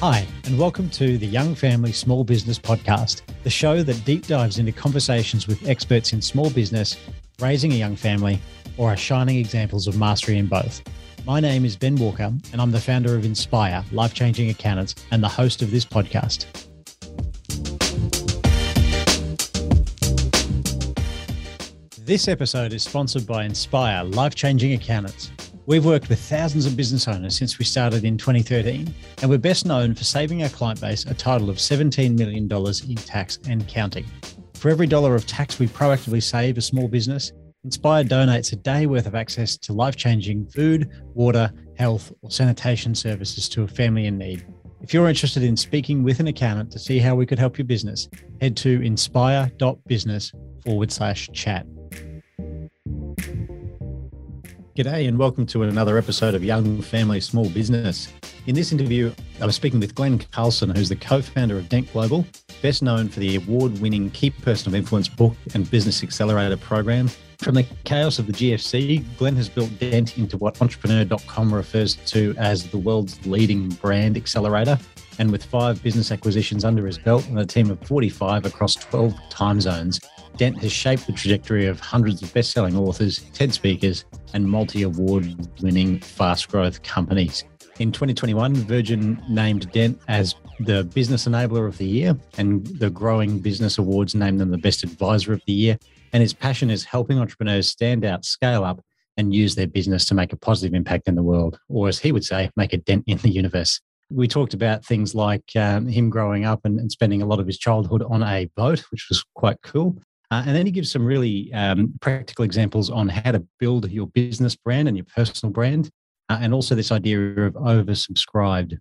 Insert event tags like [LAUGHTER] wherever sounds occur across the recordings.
Hi, and welcome to the Young Family Small Business Podcast, the show that deep dives into conversations with experts in small business, raising a young family, or are shining examples of mastery in both. My name is Ben Walker, and I'm the founder of Inspire Life Changing Accountants and the host of this podcast. This episode is sponsored by Inspire Life Changing Accountants. We've worked with thousands of business owners since we started in 2013, and we're best known for saving our client base a total of $17 million in tax and counting. For every dollar of tax we proactively save a small business, Inspire donates a day worth of access to life changing food, water, health, or sanitation services to a family in need. If you're interested in speaking with an accountant to see how we could help your business, head to inspire.business forward slash chat. G'day, and welcome to another episode of Young Family Small Business. In this interview, I was speaking with Glen Carlson, who's the co founder of Dent Global, best known for the award winning Key Person of Influence book and Business Accelerator program. From the chaos of the GFC, Glen has built Dent into what Entrepreneur.com refers to as the world's leading brand accelerator. And with five business acquisitions under his belt and a team of 45 across 12 time zones, Dent has shaped the trajectory of hundreds of best selling authors, TED speakers, and multi award winning fast growth companies. In 2021, Virgin named Dent as the Business Enabler of the Year, and the Growing Business Awards named them the Best Advisor of the Year. And his passion is helping entrepreneurs stand out, scale up, and use their business to make a positive impact in the world, or as he would say, make a dent in the universe. We talked about things like um, him growing up and, and, spending a lot of his childhood on a boat, which was quite cool. Uh, and then he gives some really um, practical examples on how to build your business brand and your personal brand, uh, and also this idea of oversubscribed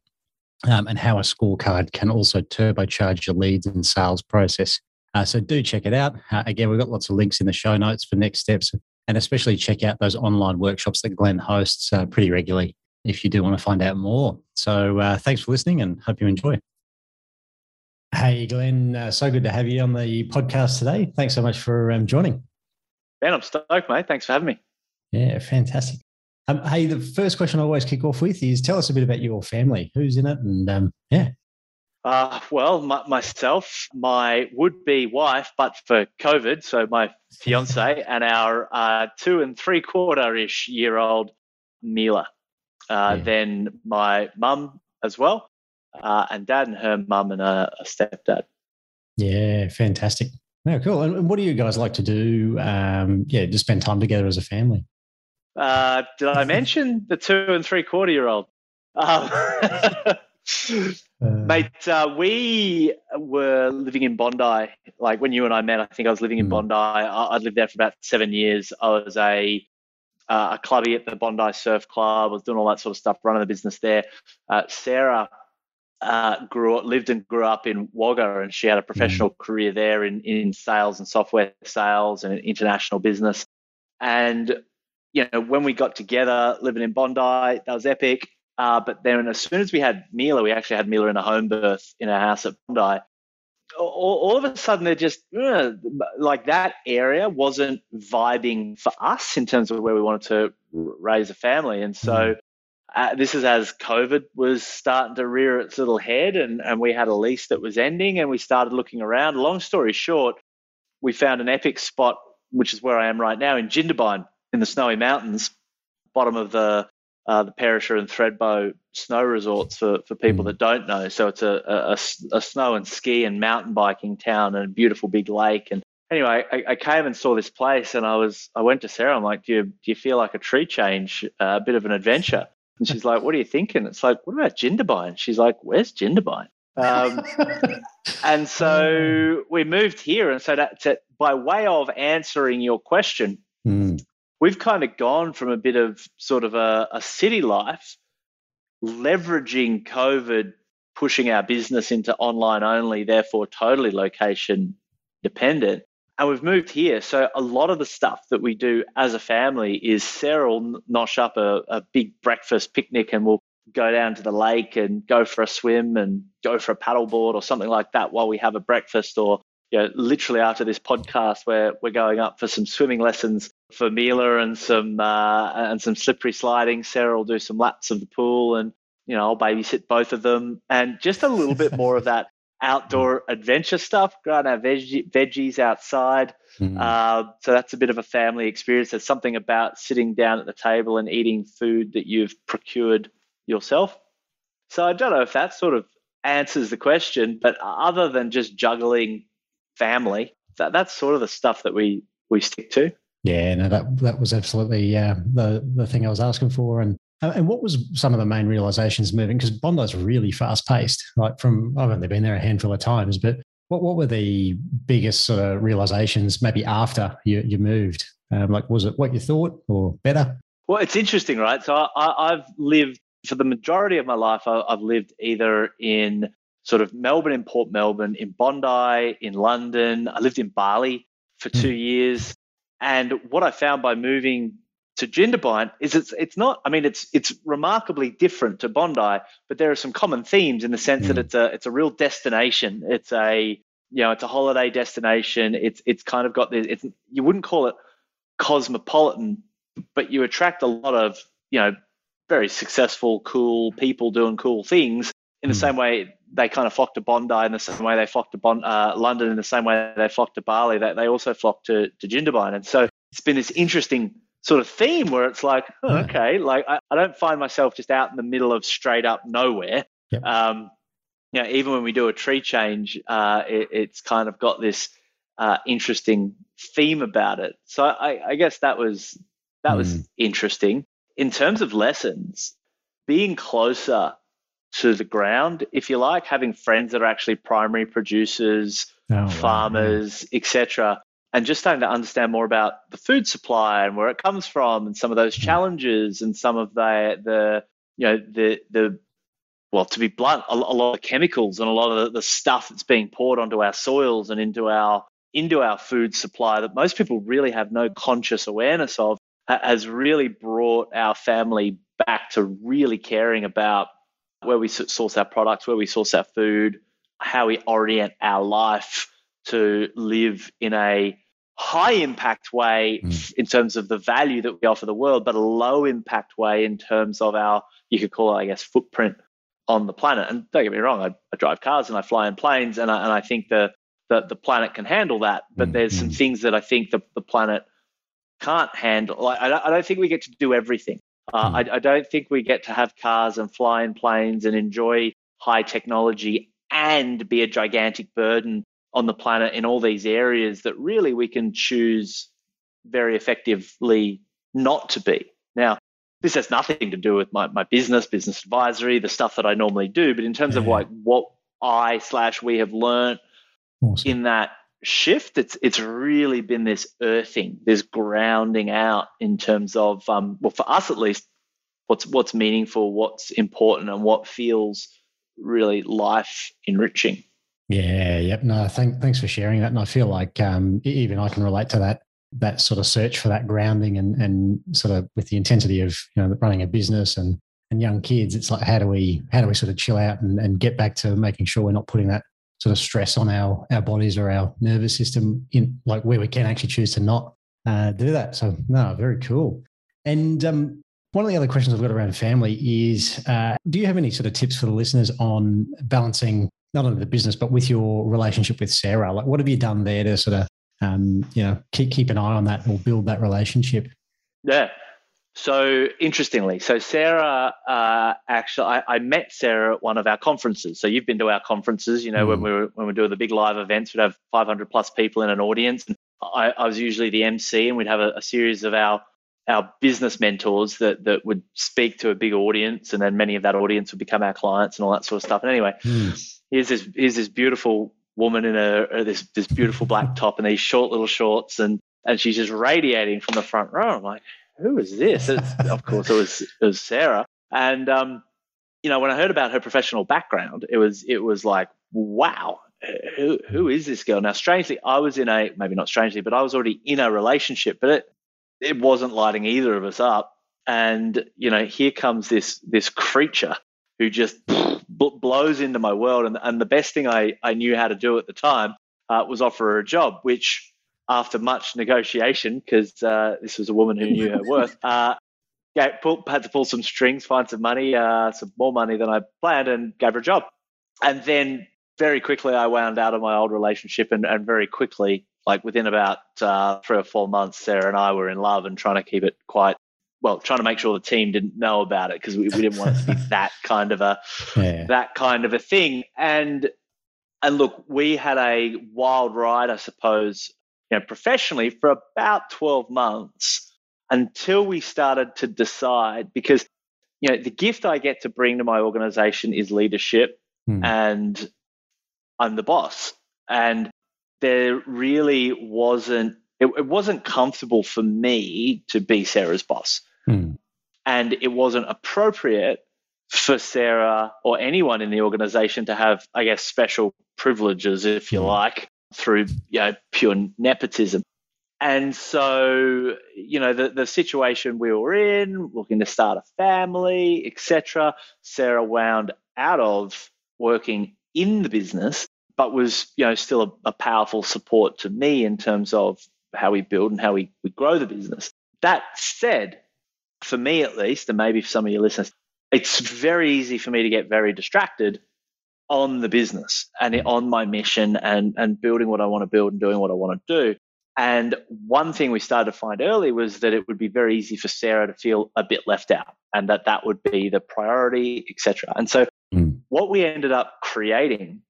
um, and how a scorecard can also turbocharge your leads and sales process. Uh, so do check it out. Uh, again, we've got lots of links in the show notes for next steps, and especially check out those online workshops that Glen hosts uh, pretty regularly if you do want to find out more. So uh, thanks for listening and hope you enjoy. Hey, Glen, uh, so good to have you on the podcast today. Thanks so much for um, joining. Ben, I'm stoked, mate. Thanks for having me. Yeah, fantastic. Um, hey, the first question I always kick off with is tell us a bit about your family. Who's in it? And um, yeah. Uh, well, my, myself, my would be wife, but for COVID, so my fiance [LAUGHS] and our uh, two and three quarter ish year old Mila. Uh, yeah. Then my mum as well, uh, and dad and her mum and a, a, stepdad. Yeah, fantastic. No, cool. And, what do you guys like to do? Um, yeah, to spend time together as a family. Uh, did I mention [LAUGHS] the two and three quarter year old? Um, [LAUGHS] uh, mate, uh, we were living in Bondi. Like when you and I met, I think I was living in mm. Bondi. I, would lived there for about seven years. I was a uh, a clubby at the Bondi Surf Club. I was doing all that sort of stuff, running the business there. Uh, Sarah uh, grew up, lived and grew up in Wagga, and she had a mm. professional mm. career there in in sales and software sales and international business. And you know, when we got together, living in Bondi, that was epic. Uh, but then, as soon as we had Mila, we actually had Mila in a home birth in our house at Bondi. All, all of a sudden, they're just uh, like that area wasn't vibing for us in terms of where we wanted to raise a family, and so. Uh, this is as COVID was starting to rear its little head, and, and we had a lease that was ending, and we started looking around. Long story short, we found an epic spot, which is where I am right now in Jindabyne in the Snowy Mountains, bottom of the uh, the Perisher and Thredbo snow resorts for, for people mm. that don't know. So it's a, a, a, snow and ski and mountain biking town and a beautiful big lake. And anyway, I, I, came and saw this place and I was I went to Sarah. I'm like, do you do you feel like a tree change, uh, a bit of an adventure? And she's like, "What are you thinking?" It's like, "What about Jindabyne?" She's like, "Where's Jindabyne?" Um, [LAUGHS] and so we moved here, and so that to, by way of answering your question, mm. we've kind of gone from a bit of sort of a, a city life, leveraging COVID, pushing our business into online only, therefore totally location dependent, and we've moved here. So a lot of the stuff that we do as a family is Sarah will nosh up a, a big breakfast picnic and we'll go down to the lake and go for a swim and go for a paddleboard or something like that while we have a breakfast or you know, literally after this podcast where we're going up for some swimming lessons for Mila and some uh, and some slippery sliding. Sarah will do some laps of the pool and you know, I'll babysit both of them, and just a little bit more of that outdoor adventure stuff. Growing our veg- veggies outside. Mm. Uh, so that's a bit of a family experience. There's something about sitting down at the table and eating food that you've procured yourself. So I don't know if that sort of answers the question, but other than just juggling family, that, that's sort of the stuff that we we stick to. Yeah, no, that that was absolutely uh, the the thing I was asking for. And and what was some of the main realizations moving? Because Bondi's really fast paced. Like from I've only been there a handful of times, but what what were the biggest sort of realizations maybe after you you moved? Um, like was it what you thought or better? Well, it's interesting, right? So I, have lived for the majority of my life. I, I've lived either in sort of Melbourne, in Port Melbourne, in Bondi, in London. I lived in Bali for hmm. two years. And what I found by moving to Jindabyne is it's it's not. I mean, it's it's remarkably different to Bondi, but there are some common themes in the sense mm. that hmm. it's a it's a real destination. It's a you know it's a holiday destination. It's it's kind of got this. It's you wouldn't call it cosmopolitan, but you attract a lot of you know very successful, cool people doing cool things in the mm. same way they kind of flocked to Bondi in the same way they flocked to bon, uh, London in the same way they flocked to Bali. They, they also flocked to, to Jindabyne. And so it's been this interesting sort of theme where it's like, oh, okay, like I, I, don't find myself just out in the middle of straight up nowhere. Yep. Um, you know, even when we do a tree change, uh, it, it's kind of got this uh, interesting theme about it. So I, I guess that was that mm. was hmm. interesting. In terms of lessons, being closer to the ground, if you like, having friends that are actually primary producers, oh, farmers, wow. etc., and just starting to understand more about the food supply and where it comes from, and some of those hmm. challenges, and some of the the you know the the well, to be blunt, a, a lot of chemicals and a lot of the, the stuff that's being poured onto our soils and into our into our food supply that most people really have no conscious awareness of has really brought our family back to really caring about where we source our products, where we source our food, how we orient our life to live in a high impact way mm. in terms of the value that we offer the world, but a low impact way in terms of our, you could call it, I guess, footprint on the planet. And don't get me wrong, I, I drive cars and I fly in planes, and I, and I think the, the, the planet can handle that. But mm. there's some mm. things that I think the, the planet can't handle. Like, I, I don't think we get to do everything. Uh, mm. I, I don't think we get to have cars and fly in planes and enjoy high technology and be a gigantic burden on the planet in all these areas that really we can choose very effectively not to be. Now, this has nothing to do with my, my business, business advisory, the stuff that I normally do, but in terms yeah. of like what I slash we have learned awesome. in that shift, it's it's really been this earthing, this grounding out in terms of um, well, for us at least, what's what's meaningful, what's important, and what feels really life enriching. Yeah, yep. No, thank, thanks for sharing that. And I feel like um, even I can relate to that that sort of search for that grounding and and sort of with the intensity of you know running a business and and young kids. It's like how do we how do we sort of chill out and, and get back to making sure we're not putting that sort of stress on our our bodies or our nervous system in like where we can actually choose to not uh, do that. So no, very cool. And um, one of the other questions I've got around family is: uh, Do you have any sort of tips for the listeners on balancing not only the business but with your relationship with Sarah? Like, what have you done there to sort of um, you know keep keep an eye on that or build that relationship? Yeah, so interestingly, so Sarah, uh, actually, I, I, met Sarah at one of our conferences. So you've been to our conferences, you know, mm. when we were when we do the big live events, we'd have 500 plus people in an audience. And I, I was usually the MC, and we'd have a, a, series of our our business mentors that that would speak to a big audience, and then many of that audience would become our clients and all that sort of stuff. And anyway, mm. Here's this here's this beautiful woman in a this this beautiful black top and these short little shorts, and and she's just radiating from the front row. I'm like who is this? of course, it was it was Sarah. And um, you know, when I heard about her professional background, it was it was like, wow, who who is this girl? Now, strangely, I was in a maybe not strangely, but I was already in a relationship, but it it wasn't lighting either of us up. And you know, here comes this this creature who just blows into my world. And, and the best thing I, I knew how to do at the time uh, was offer her a job, which after much negotiation, because uh, this was a woman who knew her [LAUGHS] worth, uh, pull, had to pull some strings, find some money, uh, some more money than I planned, and gave her a job. And then very quickly, I wound out of my old relationship, and, and very quickly, like within about uh, three or four months, Sarah and I were in love and trying to keep it quite well, trying to make sure the team didn't know about it because we, we, didn't want it to be [LAUGHS] that kind of a yeah. that kind of a thing. And and look, we had a wild ride, I suppose, you know, professionally for about twelve months until we started to decide because you know the gift I get to bring to my organization is leadership, hmm. and I'm the boss, and there really wasn't it, it wasn't comfortable for me to be Sarah's boss. And it wasn't appropriate for Sarah or anyone in the organization to have, I guess, special privileges, if you hmm. like, through you know, pure nepotism. And so, you know, the, the situation we were in, looking to start a family, etc., Sarah wound out of working in the business, but was, you know, still a, a powerful support to me in terms of how we build and how we, we grow the business. That said, for me at least, and maybe for some of your listeners, it's very easy for me to get very distracted on the business and on my mission and, and building what I want to build and doing what I want to do. And one thing we started to find early was that it would be very easy for Sarah to feel a bit left out and that that would be the priority, etc. And so mm. what we ended up creating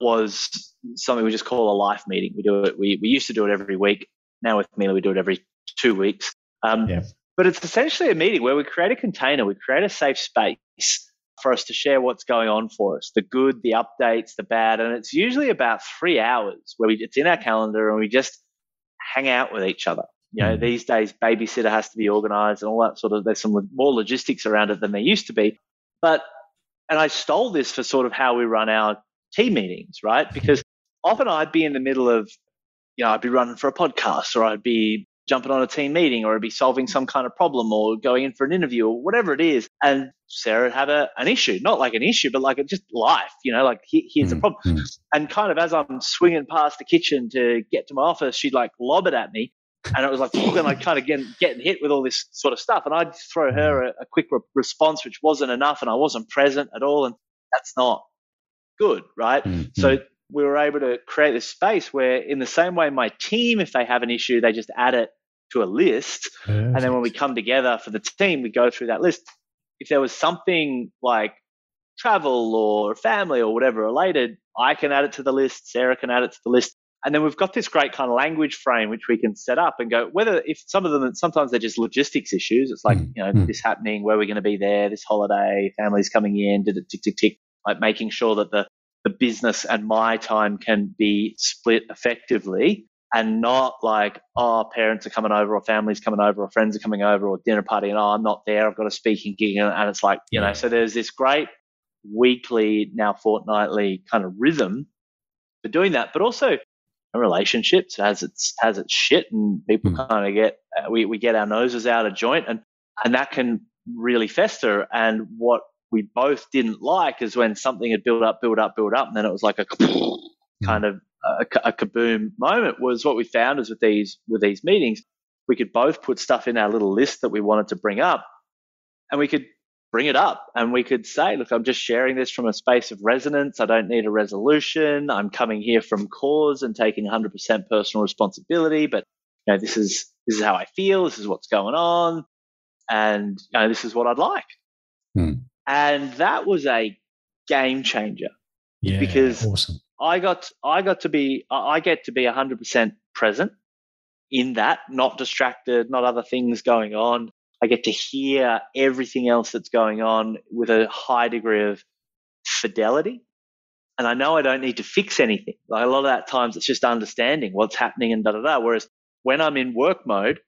was something we just call a life meeting. We do it. We, we used to do it every week. Now with Mila, we do it every two weeks. Um, yeah. But it's essentially a meeting where we create a container, we create a safe space for us to share what's going on for us the good, the updates, the bad. And it's usually about three hours where we, it's in our calendar and we just hang out with each other. You know, mm. these days, babysitter has to be organized and all that sort of, there's some more logistics around it than there used to be. But, and I stole this for sort of how we run our team meetings, right? Because often I'd be in the middle of, you know, I'd be running for a podcast or I'd be jumping on a team meeting or it'd be solving some kind of problem or going in for an interview or whatever it is. And Sarah had a, an issue, not like an issue, but like just life, you know, like here's mm-hmm. a problem. Mm. And kind of as I'm swinging past the kitchen to get to my office, she'd like lob it at me. And it was like, and I kind of getting, getting hit with all this sort of stuff. And I'd throw her a, a quick re- response, which wasn't enough. And I wasn't present at all. And that's not good, right? Mm-hmm. So we were able to create this space where, in the same way, my team, if they have an issue, they just add it to a list. Perfect. And then when we come together for the team, we go through that list. If there was something like travel or family or whatever related, I can add it to the list. Sarah can add it to the list. And then we've got this great kind of language frame which we can set up and go whether if some of them sometimes they're just logistics issues. It's like, mm. you know, mm. this happening, where we're going to be there, this holiday, families coming in, did it tick tick tick, like making sure that the the business and my time can be split effectively and not like, oh, parents are coming over or families coming over or friends are coming over or dinner party and oh, I'm not there. I've got a speaking gig. And it's like, you know, so there's this great weekly, now fortnightly kind of rhythm for doing that. But also relationships has its, has its shit and people mm. kind of get, uh, we, we get our noses out of joint and, and that can really fester. And what we both didn't like is when something had built up, built up, built up, and then it was like a kind of a, a kaboom moment was what we found is with these with these meetings, we could both put stuff in our little list that we wanted to bring up, and we could bring it up and we could say, look, I'm just sharing this from a space of resonance. I don't need a resolution. I'm coming here from cause and taking 100% personal responsibility, but you know, this is this is how I feel. This is what's going on, and you know, this is what I'd like. Hmm. And that was a game changer. Yeah, because awesome. I got I got to be I get to be 100% present in that, not distracted, not other things going on. I get to hear everything else that's going on with a high degree of fidelity. And I know I don't need to fix anything. Like a lot of that times it's just understanding what's happening and da da da. Whereas when I'm in work mode,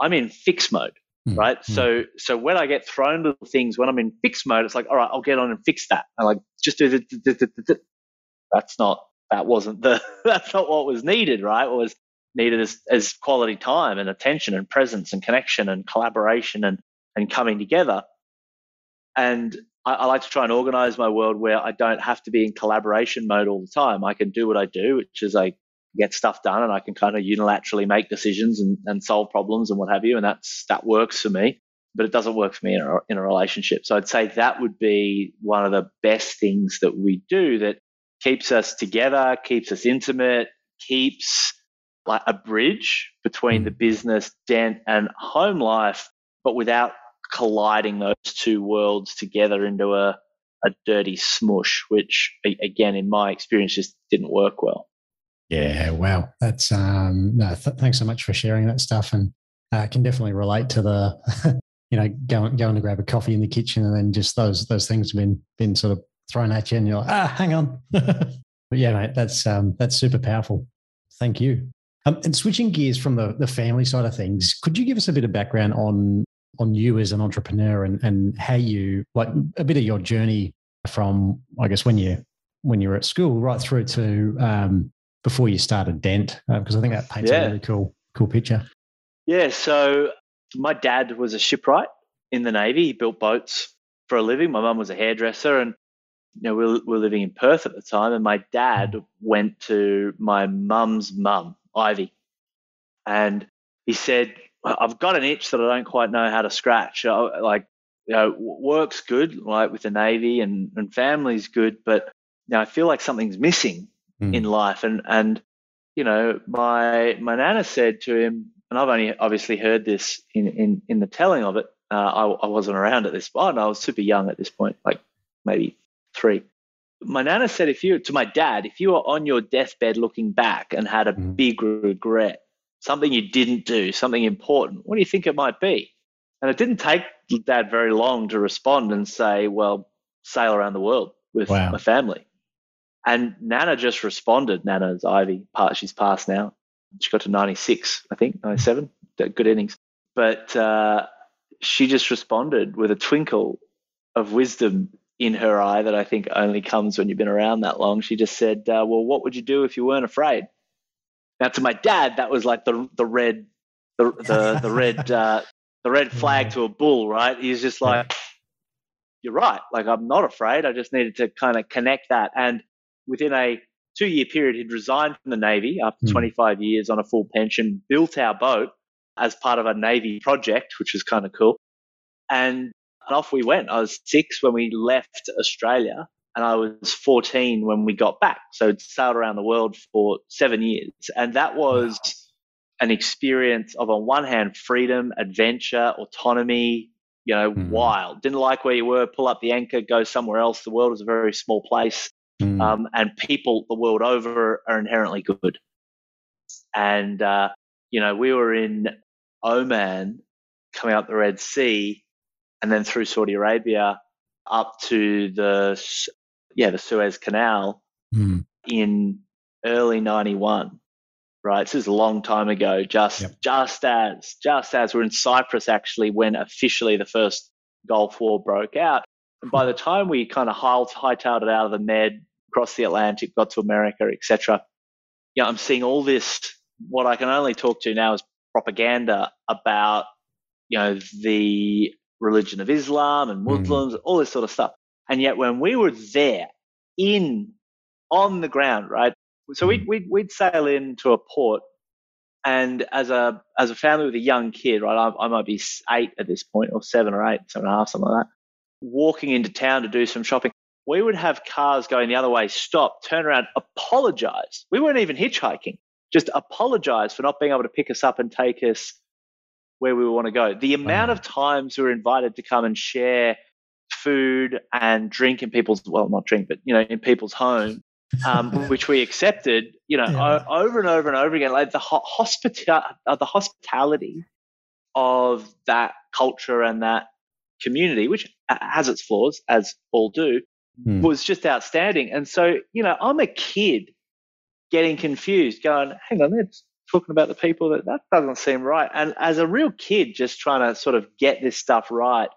I'm in fix mode. Mm, right. Mm. So so when I get thrown little things, when I'm in fix mode, it's like, all right, I'll get on and fix that. And like just do the, that's not that wasn't the [LAUGHS] that's not what was needed, right? What was needed as, as quality time and attention and presence and connection and collaboration and and coming together. And I, I like to try and organize my world where I don't have to be in collaboration mode all the time. I can do what I do, which is I get stuff done and I can kind of unilaterally make decisions and, and solve problems and what have you. And that's that works for me. but it doesn't work for me in a, in a relationship. So I'd say that would be one of the best things that we do that keeps us together, keeps us intimate, keeps like a bridge between the mm. business, dent, and home life, but without colliding those two worlds together into a, a dirty smush, which again, in my experience, just didn't work well. Yeah, wow. That's um no, th- thanks so much for sharing that stuff. And I uh, can definitely relate to the [LAUGHS] you know, going going to grab a coffee in the kitchen and then just those those things have been been sort of thrown at you and you're like, ah, hang on. [LAUGHS] but yeah, mate, that's um that's super powerful. Thank you. Um, and switching gears from the, the family side of things, could you give us a bit of background on on you as an entrepreneur and, and how you like a bit of your journey from I guess when you when you were at school right through to um, before you started Dent because uh, I think that paints yeah. a really cool cool picture. Yeah, so my dad was a shipwright in the Navy. He built boats for a living. My mum was a hairdresser, and you know we were, we were living in Perth at the time. And my dad mm. went to my mum's mum, Ivy, and he said, "I've got an itch that I don't quite know how to scratch. like, you know, work's good, like with the Navy, and and family's good, but you know, I feel like something's missing mm. in life." And and you know, my my nana said to him, and I've only obviously heard this in in, in the telling of it. Uh, I, I, wasn't around at this point. I was super young at this point, like maybe three. My nana said, if you to my dad, if you were on your deathbed looking back and had a mm. big regret, something you didn't do, something important, what do you think it might be? And it didn't take dad very long to respond and say, well, sail around the world with wow. my family. And Nana just responded. Nana's Ivy, she's passed now she got to 96, I think, 97. Good innings. But uh, she just responded with a twinkle of wisdom in her eye that I think only comes when you've been around that long. She just said, uh, "Well, what would you do if you weren't afraid?" Now, to my dad, that was like the the red the the, the red [LAUGHS] uh, the red flag to a bull, right? He's just like, "You're right. Like I'm not afraid. I just needed to kind of connect that." And within a two year period, he'd resigned from the Navy after mm. 25 years on a full pension, built our boat as part of a Navy project, which was kind of cool. And, and off we went. I was six when we left Australia, and I was 14 when we got back. So I'd sailed around the world for seven years. And that was wow. an experience of, on one hand, freedom, adventure, autonomy, you know, mm. wild. Didn't like where you were, pull up the anchor, go somewhere else. The world is a very small place. Mm. Um, and people the world over are inherently good. And, uh, you know, we were in Oman coming up the Red Sea and then through Saudi Arabia up to the, yeah, the Suez Canal mm. in early 91 right? This is a long time ago. Just yep. just as just as we're in Cyprus actually when officially the first Gulf War broke out. And by the time we kind of hightailed it out of the Med, across the Atlantic, got to America, etc. Yeah, I'm seeing all this. What I can only talk to now is propaganda about, you know, the religion of Islam and hmm. Muslims, mm. all this sort of stuff. And yet, when we were there, in on the ground, right? So we'd, hmm. we'd, we'd sail into a port, and as a as a family with a young kid, right? I, I might be eight at this point, or seven or eight, seven and a half, something like that. Walking into town to do some shopping, we would have cars going the other way stop, turn around, apologize. We weren't even hitchhiking, just apologize for not being able to pick us up and take us where we want to go. The amount of times we were invited to come and share food and drink in people's well, not drink, but you know, in people's home, um, [LAUGHS] which we accepted, you know, yeah. o- over and over and over again. Like the ho- hospita- uh, the hospitality of that culture and that community, which has its flaws, as all do, hmm. was just outstanding. And so, you know, I'm a kid getting confused, going, hang on, they're talking about the people that that doesn't seem right. And as a real kid, just trying to sort of get this stuff right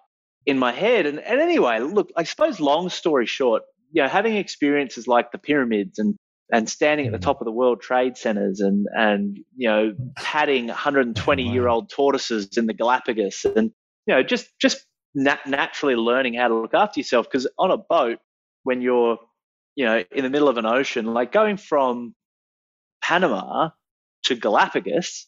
in my head. And, and anyway, look, I suppose long story short, you know, having experiences like the pyramids and and standing at the hmm. top of the world trade centers and and you know patting [LAUGHS] 120 year old tortoises in the Galapagos and you know just just nat- naturally learning how to look after yourself because on a boat when you're, you know, in the middle of an ocean, like going from Panama to Galapagos,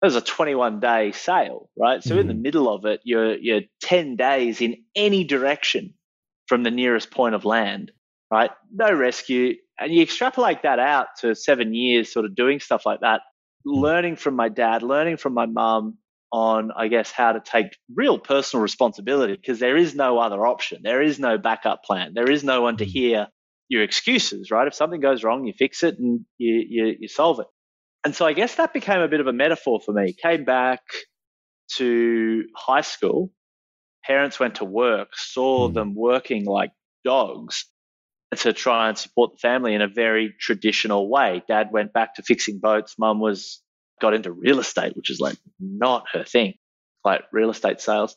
that was a 21 day sail, right? So mm. in the mm. middle of it, you're you're 10 days in any direction from the nearest point of land, right? No rescue, and you extrapolate that out to seven years, sort of doing stuff like that, mm. learning from my dad, learning from my mum on, I guess, how to take real personal responsibility because there is no other option. There is no backup plan. There is no one to mm. hear your excuses, right? If something goes wrong, you fix it and you, you, you solve it. And so I guess that became a bit of a metaphor for me. Came back to high school, parents went to work, saw mm. them working like dogs to try and support the family in a very traditional way. Dad went back to fixing boats. Mum was got into real estate, which is like not her thing, like real estate sales.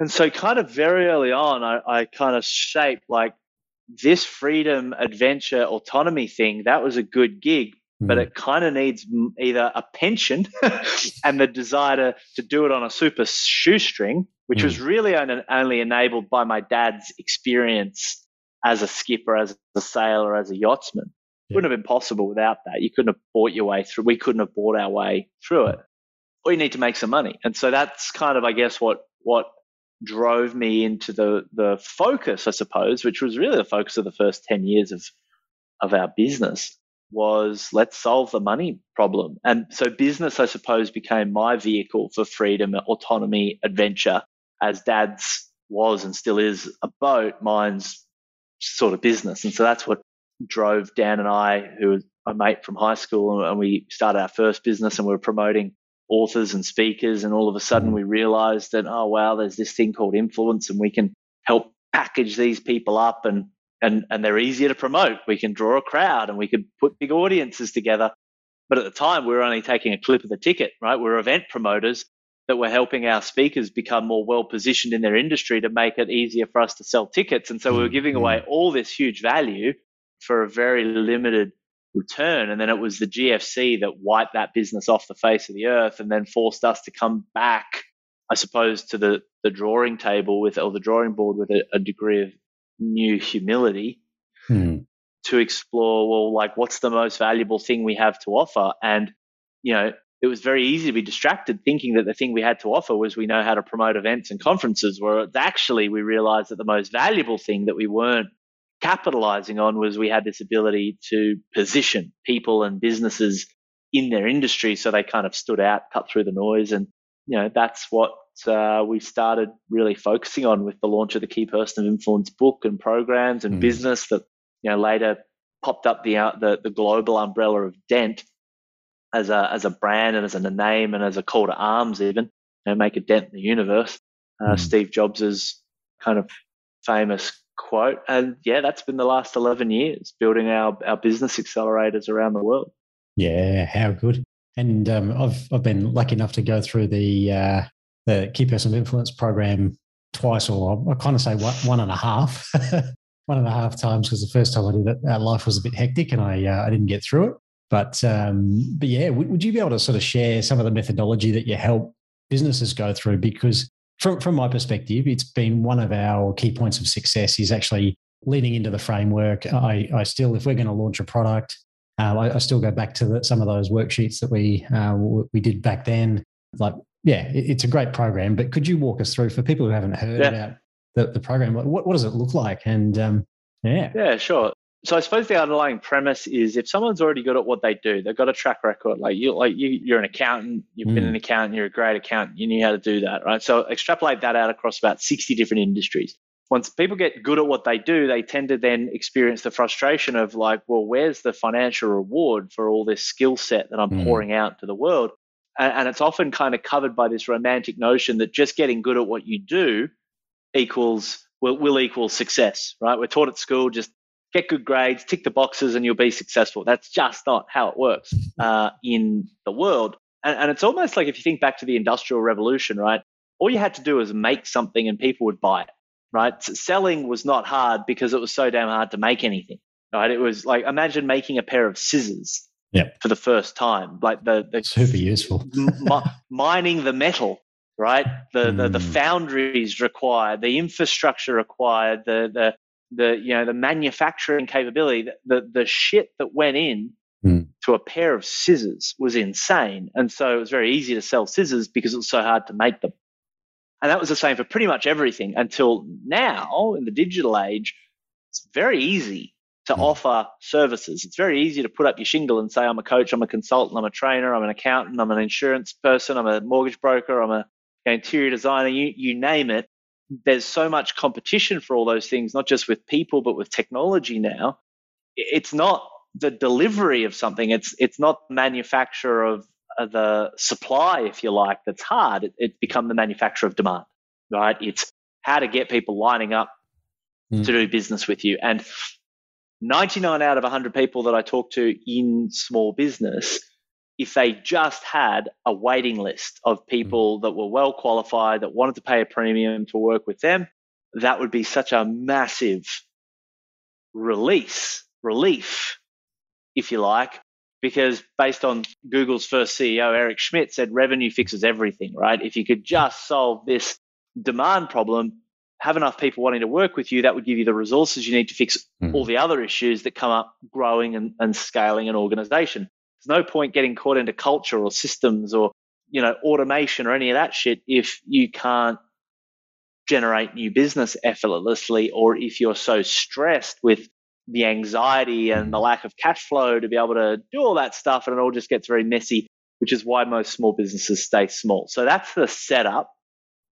And so, kind of very early on, I, I kind of shaped like this freedom, adventure, autonomy thing. That was a good gig, but hmm. it kind of needs either a pension [LAUGHS] and the desire to, to do it on a super shoestring, which mm. was really only, only enabled by my dad's experience as a skipper, as a sailor, as a yachtsman. Yeah. Wouldn't have been possible without that. You couldn't have bought your way through. We couldn't have bought our way through it. Or you need to make some money, and so that's kind of, I guess, what what drove me into the the focus, I suppose, which was really the focus of the first ten years of of our business was let's solve the money problem. And so business, I suppose, became my vehicle for freedom, autonomy, adventure, as dad's was and still is a boat, mine's sort of business. And so that's what drove Dan and I, who was a mate from high school, and we started our first business and we were promoting authors and speakers. And all of a sudden we realized that, oh, wow, there's this thing called influence and we can help package these people up and and and they're easier to promote. We can draw a crowd and we could put big audiences together. But at the time, we were only taking a clip of the ticket, right? We we're event promoters that were helping our speakers become more well positioned in their industry to make it easier for us to sell tickets. And so we were giving mm-hmm. away all this huge value for a very limited return. And then it was the GFC that wiped that business off the face of the earth and then forced us to come back, I suppose, to the, the drawing table with, or the drawing board with a, a degree of new humility hmm. to explore, well, like, what's the most valuable thing we have to offer? And, you know, it was very easy to be distracted thinking that the thing we had to offer was we know how to promote events and conferences, where actually we realized that the most valuable thing that we weren't capitalizing on was we had this ability to position people and businesses in their industry so they kind of stood out, cut through the noise. And, you know, that's what uh, we started really focusing on with the launch of the Key Person of Influence book and programs and mm. business that, you know, later popped up the, uh, the, the global umbrella of Dent as a as a brand and as a name and as a call to arms, even you know, make a dent in the universe. Uh, mm. Steve Jobs's kind of famous quote, and yeah, that's been the last eleven years building our our business accelerators around the world. Yeah, how good! And um, I've I've been lucky enough to go through the uh, the Key Person of Influence program twice, or I kind of say one, one and a half. [LAUGHS] one and a half times because the first time I did it, life was a bit hectic and I uh, I didn't get through it. But um, but yeah, w- would you be able to sort of share some of the methodology that you help businesses go through? Because from from my perspective, it's been one of our key points of success is actually leading into the framework. I, I still, if we're going to launch a product, uh, I, I, still go back to the, some of those worksheets that we uh, we did back then. Like, yeah, it, it's a great program. But could you walk us through for people who haven't heard yeah. about the, the program? What, what does it look like? And um, yeah, yeah, sure so I suppose the underlying premise is if someone's already good at what they do, they've got a track record. Like you, like you, you're an accountant, you've mm. been an accountant, you're a great accountant, you knew how to do that, right? So extrapolate that out across about 60 different industries. Once people get good at what they do, they tend to then experience the frustration of like, well, where's the financial reward for all this skill set that I'm mm. pouring out to the world? And, and it's often kind of covered by this romantic notion that just getting good at what you do equals will, will equal success, right? We're taught at school just get good grades, tick the boxes, and you'll be successful. That's just not how it works [LAUGHS] uh, in the world. And, and, it's almost like if you think back to the Industrial Revolution, right? All you had to do was make something and people would buy it, right? So selling was not hard because it was so damn hard to make anything, right? It was like imagine making a pair of scissors. Yep. For the first time, like the, the super useful [LAUGHS] mining the metal, right? The, mm. the the hmm. foundries required, the infrastructure required, the the the you know the manufacturing capability, the the shit that went in mm. to a pair of scissors was insane. And so it was very easy to sell scissors because it was so hard to make them. And that was the same for pretty much everything until now in the digital age, it's very easy to mm. offer services. It's very easy to put up your shingle and say, I'm a coach, I'm a consultant, I'm a trainer, I'm an accountant, I'm an insurance person, I'm a mortgage broker, I'm a interior designer, you, you name it. There's so much competition for all those things, not just with people, but with technology now. It's not the delivery of something, it's, it's not the manufacture of uh, the supply, if you like, that's hard. It, it's become the manufacture of demand, right? It's how to get people lining up mm. to do business with you. And 99 out of 100 people that I talk to in small business, if they just had a waiting list of mm-hmm. people that were well qualified, that wanted to pay a premium to work with them, that would be such a massive release, relief, if you like, because based on Google's first CEO, Eric Schmidt said revenue fixes everything, right? If you could just solve this demand problem, have enough people wanting to work with you, that would give you the resources you need to fix mm. all the other issues that come up growing and, and scaling an organization. There's no point getting caught into culture or systems or, you know, automation or any of that shit if you can't generate new business effortlessly or if you're so stressed with the anxiety and the lack of cash flow to be able to do all that stuff and it all just gets very messy, which is why most small businesses stay small. So that's the setup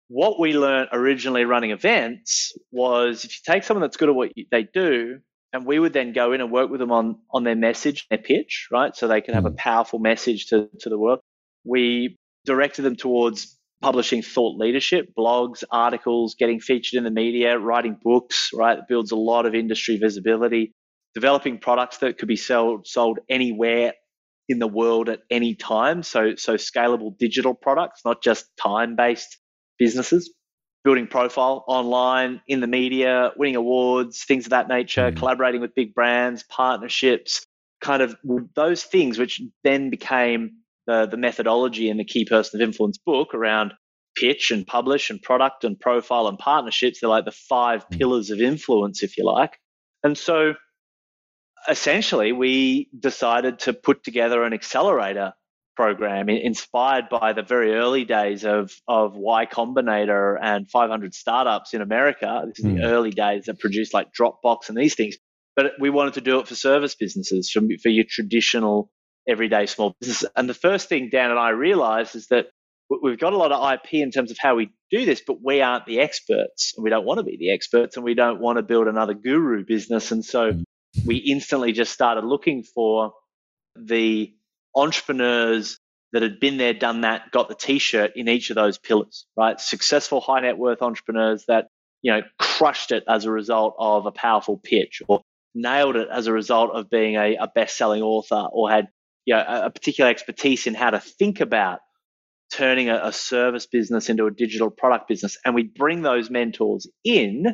what we learned originally running events was if you take someone that's good at what they do, and we would then go in and work with them on on their message, their pitch, right? So they can have a mm. powerful message to, to the world. We directed them towards publishing thought leadership, blogs, articles, getting featured in the media, writing books, right? It builds a lot of industry visibility, developing products that could be sold sold anywhere in the world at any time. So so scalable digital products, not just time based businesses, building profile online, in the media, winning awards, things of that nature, mm. collaborating with big brands, partnerships, kind of those things, which then became the, the methodology in the Key Person of Influence book around pitch and publish and product and profile and partnerships. They're like the five mm. pillars of influence, if you like. And so essentially, we decided to put together an accelerator program inspired by the very early days of, of Y Combinator and 500 startups in America. This is mm. the hmm. early days that produced like Dropbox and these things. But we wanted to do it for service businesses, for, for your traditional everyday small business. And the first thing Dan and I realized is that we've got a lot of IP in terms of how we do this, but we aren't the experts and we don't want to be the experts and we don't want to build another guru business. And so hmm. we instantly just started looking for the entrepreneurs that had been there, done that, got the t-shirt in each of those pillars, right? Successful high net worth entrepreneurs that, you know, crushed it as a result of a powerful pitch or nailed it as a result of being a, a best-selling author or had, you know, a, a particular expertise in how to think about turning a, a, service business into a digital product business. And we bring those mentors in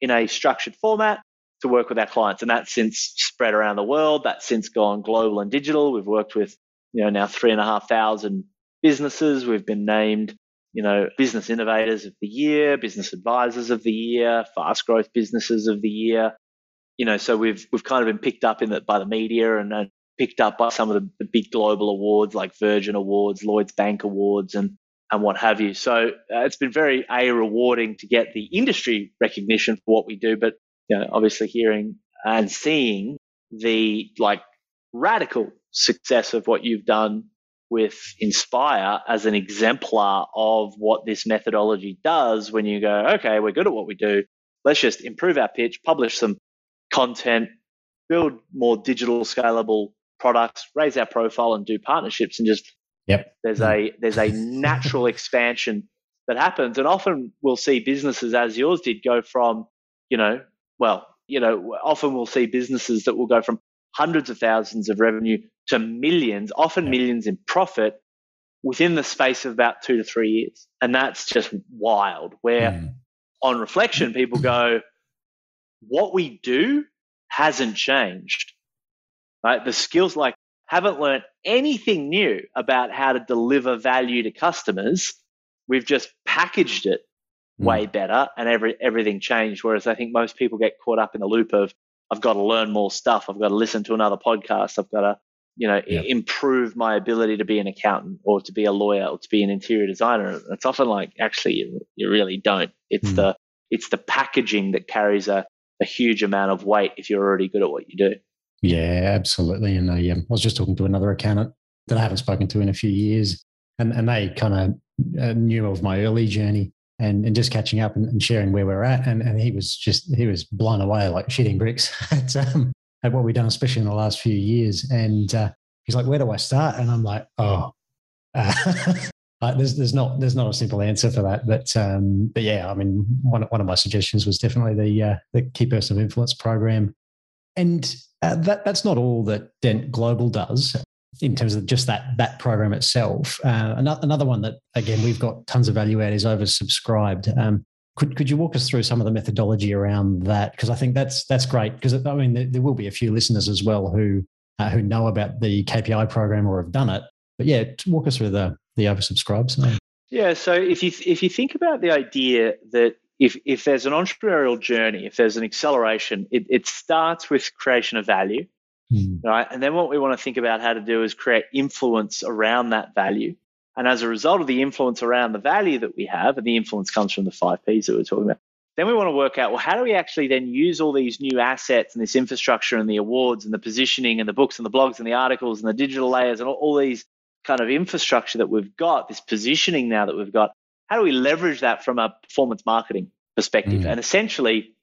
in a structured format to work with our clients. And that's since spread around the world. That's since gone global and digital. We've worked with you know now three and a half thousand businesses. We've been named you know business innovators of the year, business advisors of the year, fast growth businesses of the year. You know, so we've we've kind of been picked up in the, by the media and picked up by some of the, the, big global awards like Virgin Awards, Lloyd's Bank Awards, and and what have you. So uh, it's been very a rewarding to get the industry recognition for what we do, but you know, obviously hearing and seeing the like radical success of what you've done with Inspire as an exemplar of what this methodology does when you go, okay, we're good at what we do. Let's just improve our pitch, publish some content, build more digital scalable products, raise our profile and do partnerships and just yep. there's a there's a natural expansion that happens. And often we'll see businesses as yours did go from, you know, well, you know, often we'll see businesses that will go from hundreds of thousands of revenue to millions, often millions in profit within the space of about two to three years. And that's just wild. Where mm. on reflection, people go, what we do hasn't changed. Right? The skills like haven't learned anything new about how to deliver value to customers. We've just packaged it mm. way better and every everything changed. Whereas I think most people get caught up in the loop of I've got to learn more stuff. I've got to listen to another podcast. I've got to you know, yep. improve my ability to be an accountant or to be a lawyer or to be an interior designer. It's often like, actually, you, you really don't. It's mm. the it's the packaging that carries a, a huge amount of weight if you're already good at what you do. Yeah, absolutely. And I, um, I was just talking to another accountant that I haven't spoken to in a few years, and and they kind of uh, knew of my early journey and, and just catching up and, and, sharing where we're at. And, and he was just he was blown away like shitting bricks [LAUGHS] at, um, at what we've done, especially in the last few years. And uh, he's like, "Where do I start?" And I'm like, "Oh." [LAUGHS] Uh, there's there's not there's not a simple answer for that, but um, but yeah, I mean, one one of my suggestions was definitely the uh, the key person of influence program, and uh, that that's not all that Dent Global does in terms of just that that program itself. Uh, another one that again we've got tons of value at is oversubscribed. Um, could could you walk us through some of the methodology around that? Because I think that's that's great. Because I mean there, there, will be a few listeners as well who uh, who know about the KPI program or have done it. But yeah, walk us through the the oversubscribes. Yeah. So if you if you think about the idea that if if there's an entrepreneurial journey, if there's an acceleration, it, it starts with creation of value Mm. Right. And then what we want to think about how to do is create influence around that value. And as a result of the influence around the value that we have, and the influence comes from the five P's that we're talking about, then we want to work out well, how do we actually then use all these new assets and this infrastructure and the awards and the positioning and the books and the blogs and the articles and the digital layers and all, all these kind of infrastructure that we've got, this positioning now that we've got, how do we leverage that from a performance marketing perspective? Mm. And essentially,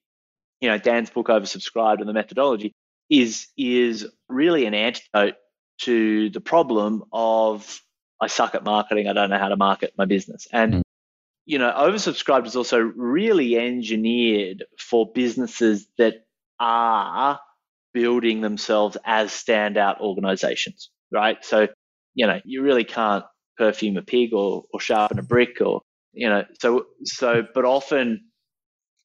you know, Dan's book oversubscribed and the methodology is is really an antidote to the problem of I suck at marketing. I don't know how to market my business. And mm. you know, oversubscribed is also really engineered for businesses that are building themselves as standout organizations, right? So, you know, you really can't perfume a pig or, or sharpen a brick or, you know, so, so, but often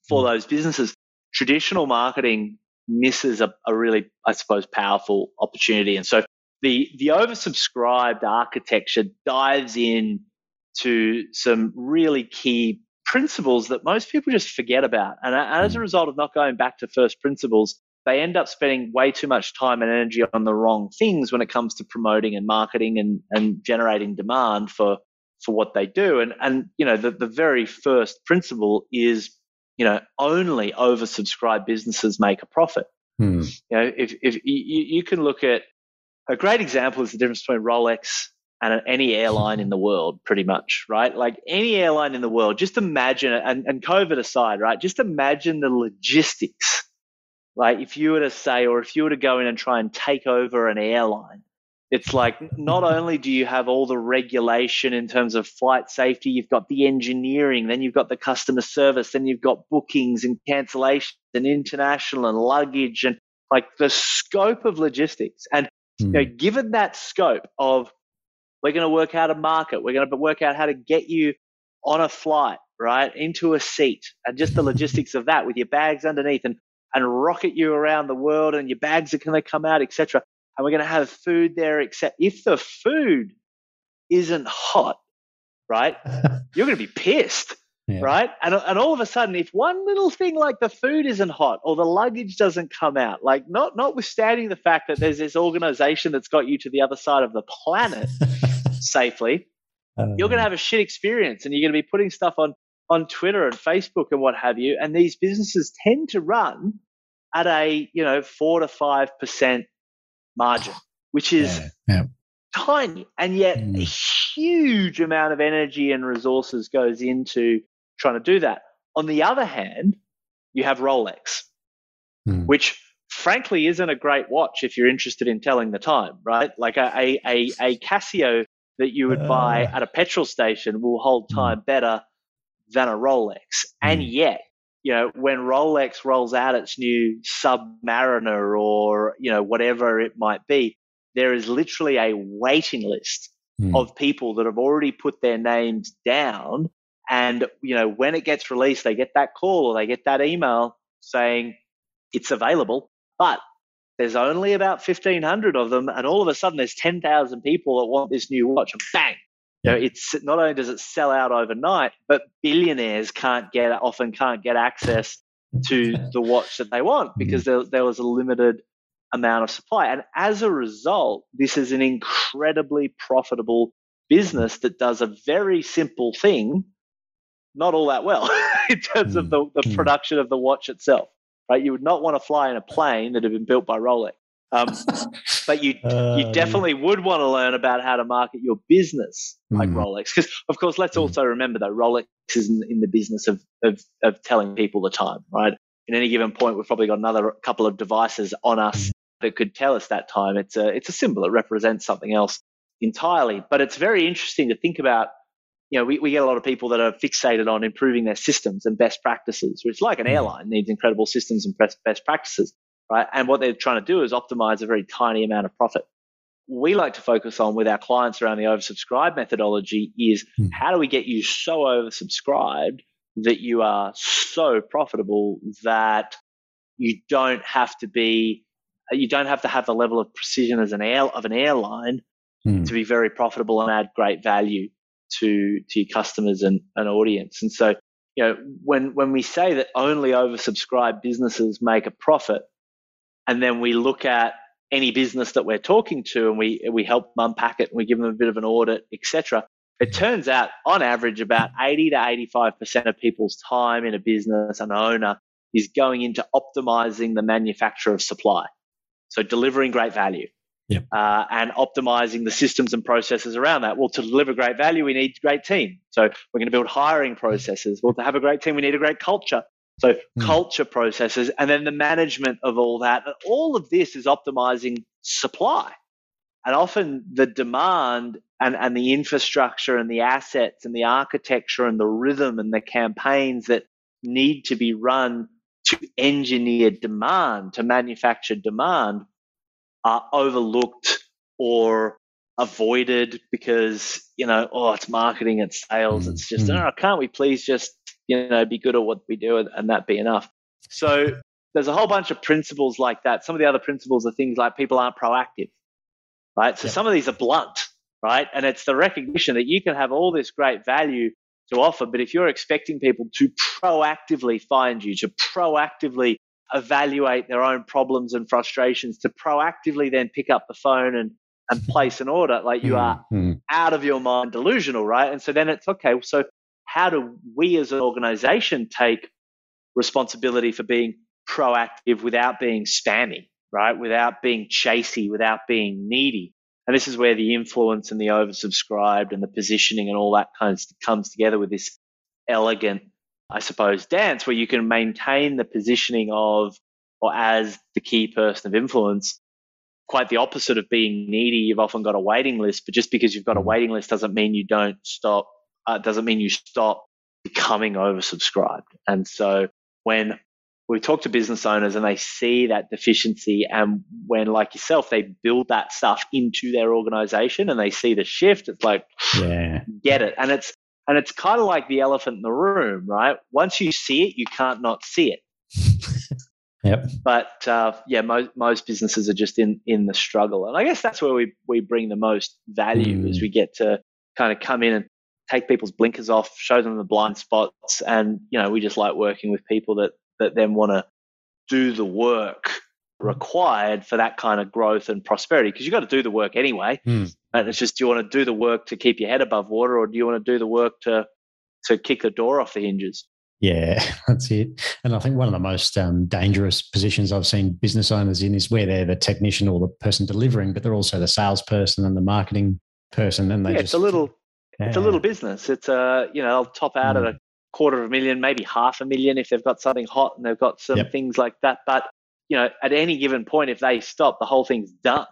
for mm. those businesses, traditional marketing misses a, a really, I suppose, powerful opportunity. And so the the oversubscribed architecture dives in to some really key principles that most people just forget about. And as a mm. result of not going back to first principles, they end up spending way too much time and energy on the wrong things when it comes to promoting and marketing and, and generating demand for for what they do. And and you know the, the very first principle is you know, only oversubscribed businesses make a profit. Hmm. You know, if, if you, you can look at a great example is the difference between Rolex and any airline in the world, pretty much, right? Like any airline in the world, just imagine and, and COVID aside, right? Just imagine the logistics. Like if you were to say, or if you were to go in and try and take over an airline, it's like not only do you have all the regulation in terms of flight safety, you've got the engineering, then you've got the customer service, then you've got bookings and cancellations and international and luggage and like the scope of logistics. And mm. you know, hmm. given that scope of we're going to work out a market, we're going to work out how to get you on a flight, right, into a seat, and just the [LAUGHS] logistics of that with your bags underneath and and rocket you around the world and your bags are going to come out, etc and we're going to have food there, except if the food isn't hot, right? [LAUGHS] you're going to be pissed. Yeah. Right. And, and all of a sudden, if one little thing like the food isn't hot or the luggage doesn't come out, like not notwithstanding the fact that there's this organization that's got you to the other side of the planet [LAUGHS] safely, um, you're going to have a shit experience and you're going to be putting stuff on, on Twitter and Facebook and what have you. And these businesses tend to run at a, you know, four to 5% margin, which is yeah, yeah. tiny. And yet mm. a huge amount of energy and resources goes into trying to do that. On the other hand, you have Rolex, mm. which frankly isn't a great watch if you're interested in telling the time, right? Like a, a, a, a Casio that you would uh, buy at a petrol station will hold hmm. time mm. better than a Rolex. And hmm. yet you know, when Rolex rolls out its new Submariner or, you know, whatever it might be, there is literally a waiting list mm. of people that have already put their names down. And, you know, when it gets released, they get that call or they get that email saying it's available, but there's only about 1500 of them. And all of a sudden there's 10,000 people that want this new watch and bang, you know, it's not only does it sell out overnight, but billionaires can't get often can't get access to [LAUGHS] the watch that they want because there, there was a limited amount of supply. And as a result, this is an incredibly profitable business that does a very simple thing, not all that well [LAUGHS] in terms mm. of the, the mm. production of the watch itself. Right? You would not want to fly in a plane that had been built by Rolex. Um, [LAUGHS] but you uh, you definitely yeah. would want to learn about how to market your business like mm. Rolex. Because of course, let's mm. also remember that Rolex is in, in the business of, of of telling people the time, right? In any given point, we've probably got another couple of devices on us mm. that could tell us that time. It's a it's a symbol. It represents something else entirely. But it's very interesting to think about. You know, we, we get a lot of people that are fixated on improving their systems and best practices, which, like an mm. airline, needs incredible systems and best practices right? And what they're trying to do is optimize a very tiny amount of profit. We like to focus on with our clients around the oversubscribed methodology is hmm. how do we get you so oversubscribed that you are so profitable that you don't have to be you don't have to have the level of precision as an air of an airline hmm. to be very profitable and add great value to to your customers and an audience. And so, you know, when when we say that only oversubscribed businesses make a profit, and then we look at any business that we're talking to and we we help them unpack it and we give them a bit of an audit, etc. It turns out, on average, about 80 to 85% of people's time in a business, an owner, is going into optimizing the manufacture of supply. So delivering great value. Yep. Uh, and optimizing the systems and processes around that. Well, to deliver great value, we need a great team. So we're going to build hiring processes. Well, to have a great team, we need a great culture. So mm. culture processes and then the management of all that. And all of this is optimizing supply. And often the demand and, and the infrastructure and the assets and the architecture and the rhythm and the campaigns that need to be run to engineer demand, to manufacture demand, are overlooked or avoided because, you know, oh, it's marketing, it's sales, mm. it's just, mm. oh, can't we please just you know, be good at what we do and that be enough. So there's a whole bunch of principles like that. Some of the other principles are things like people aren't proactive, right? So some of these are blunt, right? And it's the recognition that you can have all this great value to offer, but if you're expecting people to proactively find you, to proactively evaluate their own problems and frustrations, to proactively then pick up the phone and and place an order, like you are mm-hmm. out of your mind delusional, right? And so then it's okay. So how do we as an organization take responsibility for being proactive without being spammy, right? Without being chasey, without being needy. And this is where the influence and the oversubscribed and the positioning and all that kind of comes together with this elegant, I suppose, dance where you can maintain the positioning of or as the key person of influence. Quite the opposite of being needy. You've often got a waiting list, but just because you've got a mm. waiting list doesn't mean you don't stop uh, doesn't mean you stop becoming oversubscribed. And so when we talk to business owners and they see that deficiency and when like yourself they build that stuff into their organization and they see the shift it's like yeah. get it. And it's and it's kind of like the elephant in the room right? Once you see it you can't not see it. [LAUGHS] Yep. But uh, yeah most, most businesses are just in in the struggle. And i guess that's where we we bring the most value mm. as we get to kind of come in and take people's blinkers off, show them the blind spots, and you know we just like working with people that that then want to do the work required for that kind of growth and prosperity because you've got to do the work anyway mm. and it's just do you want to do the work to keep your head above water or do you want to do the work to to kick the door off the hinges yeah, [LAUGHS] that's it. And I think one of the most um, dangerous positions I've seen business owners in is where they're the technician or the person delivering, but they're also the salesperson and the marketing person. And they yeah, just, it's a little. It's a little business. It's a you know they'll top out mm. at a quarter of a million, maybe half a million if they've got something hot and they've got some yep. things like that. But you know, at any given point, if they stop, the whole thing's done.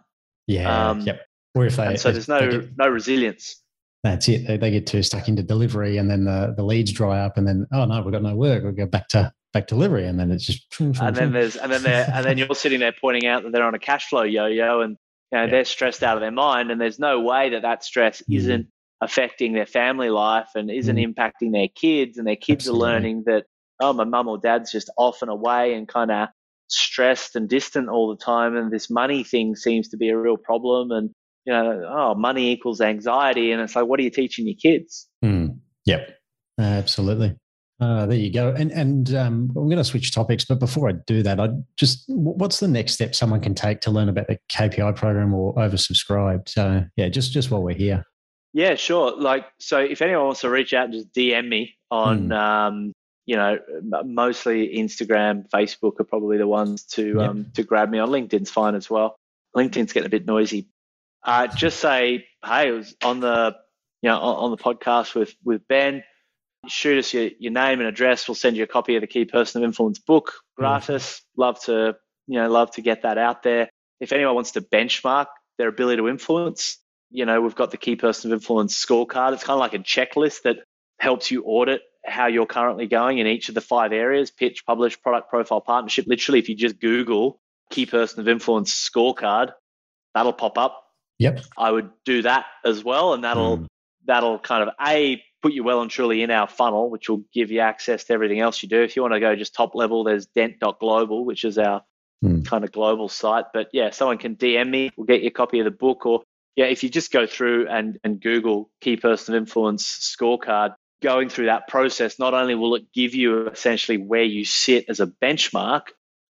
Yeah. Um, yep. Or if they so there's no get, no resilience. That's it. They, they get too stuck into delivery, and then the, the leads dry up, and then oh no, we've got no work. We'll go back to back to delivery, and then it's just. and then there's and then they and then you're sitting there pointing out that they're on a cash flow yo-yo, and you know, they're stressed out of their mind, and there's no way that that stress mm. isn't affecting their family life and isn't mm. impacting their kids and their kids Absolutely. are learning that oh my mum or dad's just off and away and kind of stressed and distant all the time and this money thing seems to be a real problem and you know oh money equals anxiety and it's like what are you teaching your kids mm. yep absolutely Uh, there you go. And and um, I'm going to switch topics, but before I do that, I just what's the next step someone can take to learn about the KPI program or oversubscribed? So yeah, just just while we're here. Yeah, sure. Like, so if anyone wants to reach out, just DM me on, mm. um, you know, mostly Instagram, Facebook are probably the ones to yep. um, to grab me on. LinkedIn's fine as well. LinkedIn's getting a bit noisy. Uh, just say, hey, it was on the, you know, on, on the podcast with with Ben shoot us your, your name and address. We'll send you a copy of the Key Person of Influence book gratis. Mm. Love to, you know, love to get that out there. If anyone wants to benchmark their ability to influence, you know, we've got the Key Person of Influence scorecard. It's kind of like a checklist that helps you audit how you're currently going in each of the five areas pitch, publish, product profile, partnership. Literally, if you just Google Key Person of Influence scorecard, that'll pop up. Yep. I would do that as well. And that'll, mm. that'll kind of A, put you well and truly in our funnel, which will give you access to everything else you do. If you want to go just top level, there's dent.global, which is our mm. kind of global site. But yeah, someone can DM me, we'll get you a copy of the book. Or yeah, if you just go through and, and Google key person of influence scorecard, going through that process, not only will it give you essentially where you sit as a benchmark,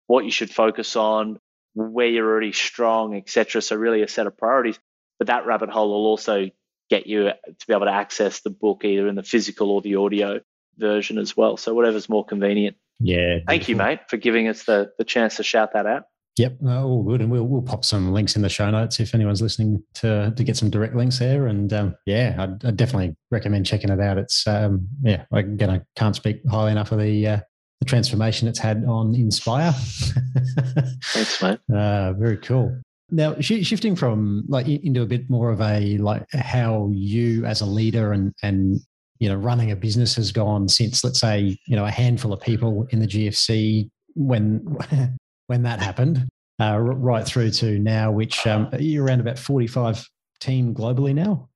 what you should focus on, where you're already strong, etc. So really a set of priorities. But that rabbit hole will also get you to be able to access the book either in the physical or the audio version as well. So whatever's more convenient. Yeah. Thank you, mate, for giving us the, the chance to shout that out. Yep, uh, all good, and we'll we'll pop some links in the show notes if anyone's listening to to get some direct links there. And um, yeah, I'd, I'd, definitely recommend checking it out. It's um, yeah, again, I can't speak highly enough of the uh, the transformation it's had on Inspire. Thanks, mate. [LAUGHS] Uh, very cool. Now, sh- shifting from like into a bit more of a like how you as a leader and and you know running a business has gone since let's say you know a handful of people in the GFC when [LAUGHS] when that happened, uh, right through to now, which um, you're around about 45 team globally now.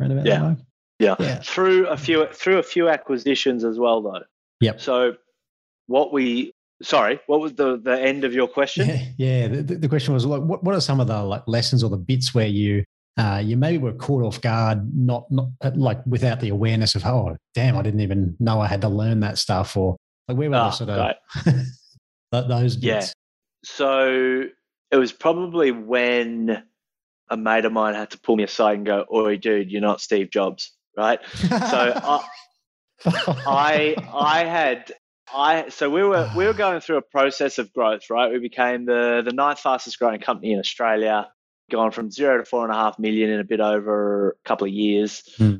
Around about yeah. yeah, yeah, through a few through a few acquisitions as well, though. Yep. So what we sorry, what was the the end of your question? [LAUGHS] Yeah, yeah the, the question was like, what what are some of the like lessons or the bits where you uh, you maybe were caught off guard, not not uh, like without the awareness of oh damn, I didn't even know I had to learn that stuff, or like where were oh, the sort of [LAUGHS] those bits? Yeah. So it was probably when a mate of mine had to pull me aside and go, "Oi, dude, you're not Steve Jobs, right?" so I, [LAUGHS] I I had I so we were we were going through a process of growth, right? We became the the ninth fastest growing company in Australia, gone from zero to four and a half million in a bit over a couple of years, hmm.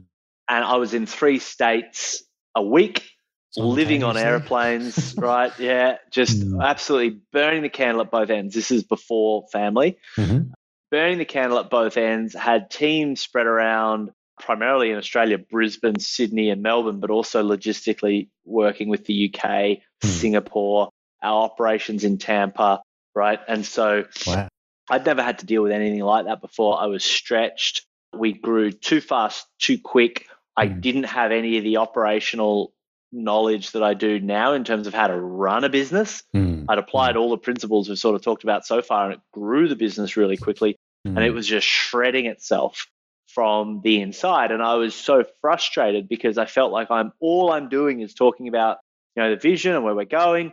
and I was in three states a week, living on airplanes, [LAUGHS] right? Yeah, just hmm. absolutely burning the candle at both ends. This is before family. Mm-hmm. Burning the candle at both ends, had teams spread around primarily in Australia, Brisbane, Sydney, and Melbourne, but also logistically working with the UK, mm. Singapore, our operations in Tampa, right? And so wow. I'd never had to deal with anything like that before. I was stretched. We grew too fast, too quick. I mm. didn't have any of the operational knowledge that I do now in terms of how to run a business. Mm. I'd applied mm. all the principles we've sort of talked about so far, and it grew the business really quickly. And it hmm. was just shredding itself from the inside. And I was so frustrated because I felt like I'm all I'm doing is talking about, you know, the vision and where we're going.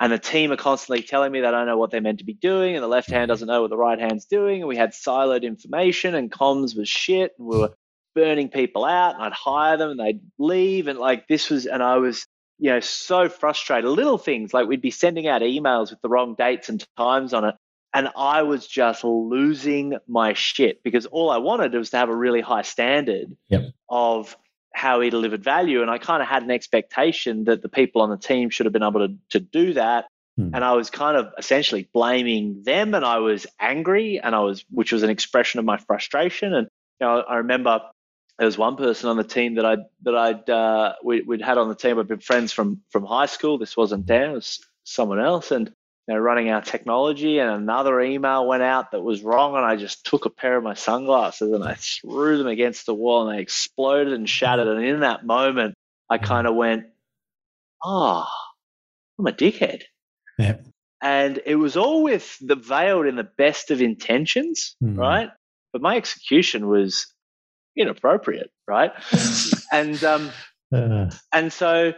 And the team are constantly telling me that I don't know what they're meant to be doing, and the left hand doesn't know what the right hand's doing. And we had siloed information, and comms was shit, and we were burning people out. And I'd hire them, and they'd leave, and like this was, and I was, you know, so frustrated. Little things like we'd be sending out emails with the wrong dates and times on it, and I was just losing my shit because all I wanted was to have a really high standard yep. of how he delivered value. And I kind of had an expectation that the people on the team should have been able to, to do that. Hmm. And I was kind of essentially blaming them and I was angry and I was, which was an expression of my frustration. And, you know, I remember there was one person on the team that I that I'd uh, we, would had on the team. I'd been friends from from high school. This wasn't Dan, it was someone else, and you know, running our technology, and another email went out that was wrong, and I just took a pair of my sunglasses and I threw them against the wall, and they exploded and shattered. And in that moment, I mm. kind of went, "Ah, oh, I'm a dickhead." Yep. And it was all with the veiled in the best of intentions, mm. right? But my execution was inappropriate, right? [LAUGHS] and um, uh. and so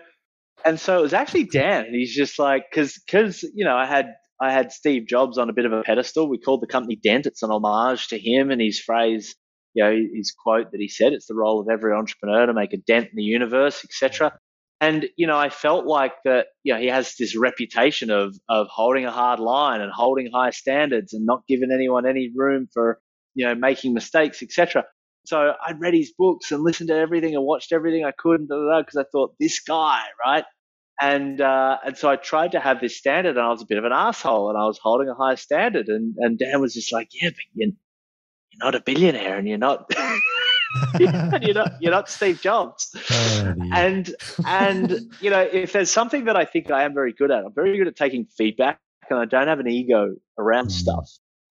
and so it was actually Dan, he's just like, because because you know I had I had Steve Jobs on a bit of a pedestal. We called the company Dent. It's an homage to him and his phrase, you know, his quote that he said. It's the role of every entrepreneur to make a dent in the universe, etc. And you know, I felt like that. You know, he has this reputation of of holding a hard line and holding high standards and not giving anyone any room for you know making mistakes, etc. So I'd read his books and listened to everything and watched everything I could because I thought this guy, right? And uh, and so I tried to have this standard, and I was a bit of an asshole, and I was holding a high standard, and and Dan was just like, yeah, but you're, you're not a billionaire, and you're not. [LAUGHS] you're not you're not Steve Jobs. Oh, and and you know, if there's something that I think I am very good at, I'm very good at taking feedback and I don't have an ego around mm. stuff.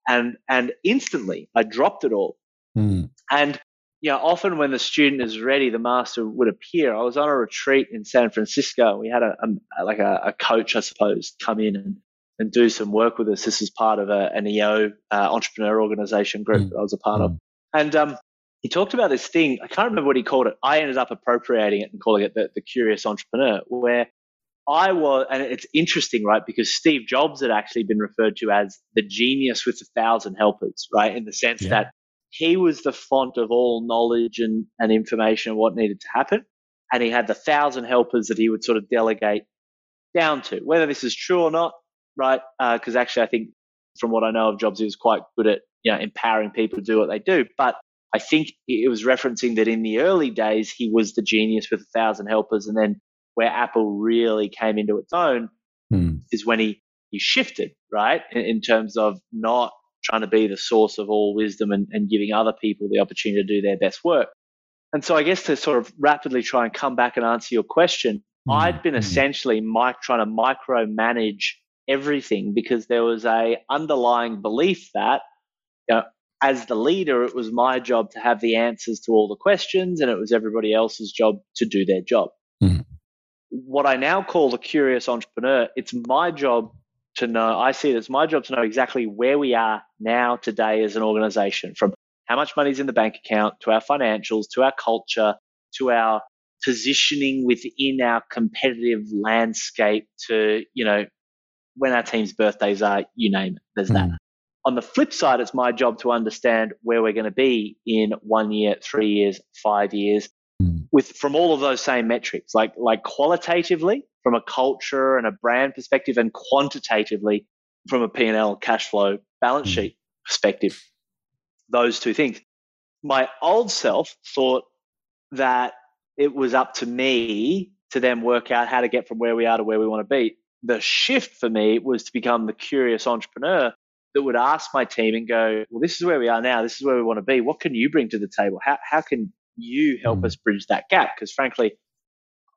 And and instantly I dropped it all Mm. And you know, often when the student is ready, the master would appear. I was on a retreat in San Francisco. We had a, a like a, a, coach, I suppose, come in and, and do some work with us. This is part of a, an EO uh, entrepreneur organization group mm. that I was a part mm. of. And um, he talked about this thing. I can't remember what he called it. I ended up appropriating it and calling it the, the curious entrepreneur, where I was, and it's interesting, right? Because Steve Jobs had actually been referred to as the genius with a thousand helpers, right? In the sense yeah. that he was the font of all knowledge and, and information of what needed to happen. And he had the thousand helpers that he would sort of delegate down to. Whether this is true or not, right? Because uh, actually, I think from what I know of Jobs, he was quite good at you know, empowering people to do what they do. But I think it was referencing that in the early days, he was the genius with a thousand helpers. And then where Apple really came into its own hmm. is when he, he shifted, right? In, in terms of not trying to be the source of all wisdom and, and giving other people the opportunity to do their best work. And so I guess to sort of rapidly try and come back and answer your question, mm. I'd been essentially mic- trying to micromanage everything because there was a underlying belief that you know, as the leader, it was my job to have the answers to all the questions and it was everybody else's job to do their job. Mm. What I now call the curious entrepreneur, it's my job to know, I see it as my job to know exactly where we are now today as an organization from how much money is in the bank account to our financials to our culture to our positioning within our competitive landscape to, you know, when our team's birthdays are, you name it, there's mm. that. Hmm. On the flip side, it's my job to understand where we're going to be in one year, three years, five years. With from all of those same metrics, like like qualitatively, from a culture and a brand perspective and quantitatively from a P&L cash flow balance hmm. sheet perspective. Those two things. My old self thought that it was up to me to then work out how to get from where we are to where we want to be. The shift for me was to become the curious entrepreneur that would ask my team and go, Well, this is where we are now. This is where we want to be. What can you bring to the table? How, how can you help mm. us bridge that gap? Because frankly,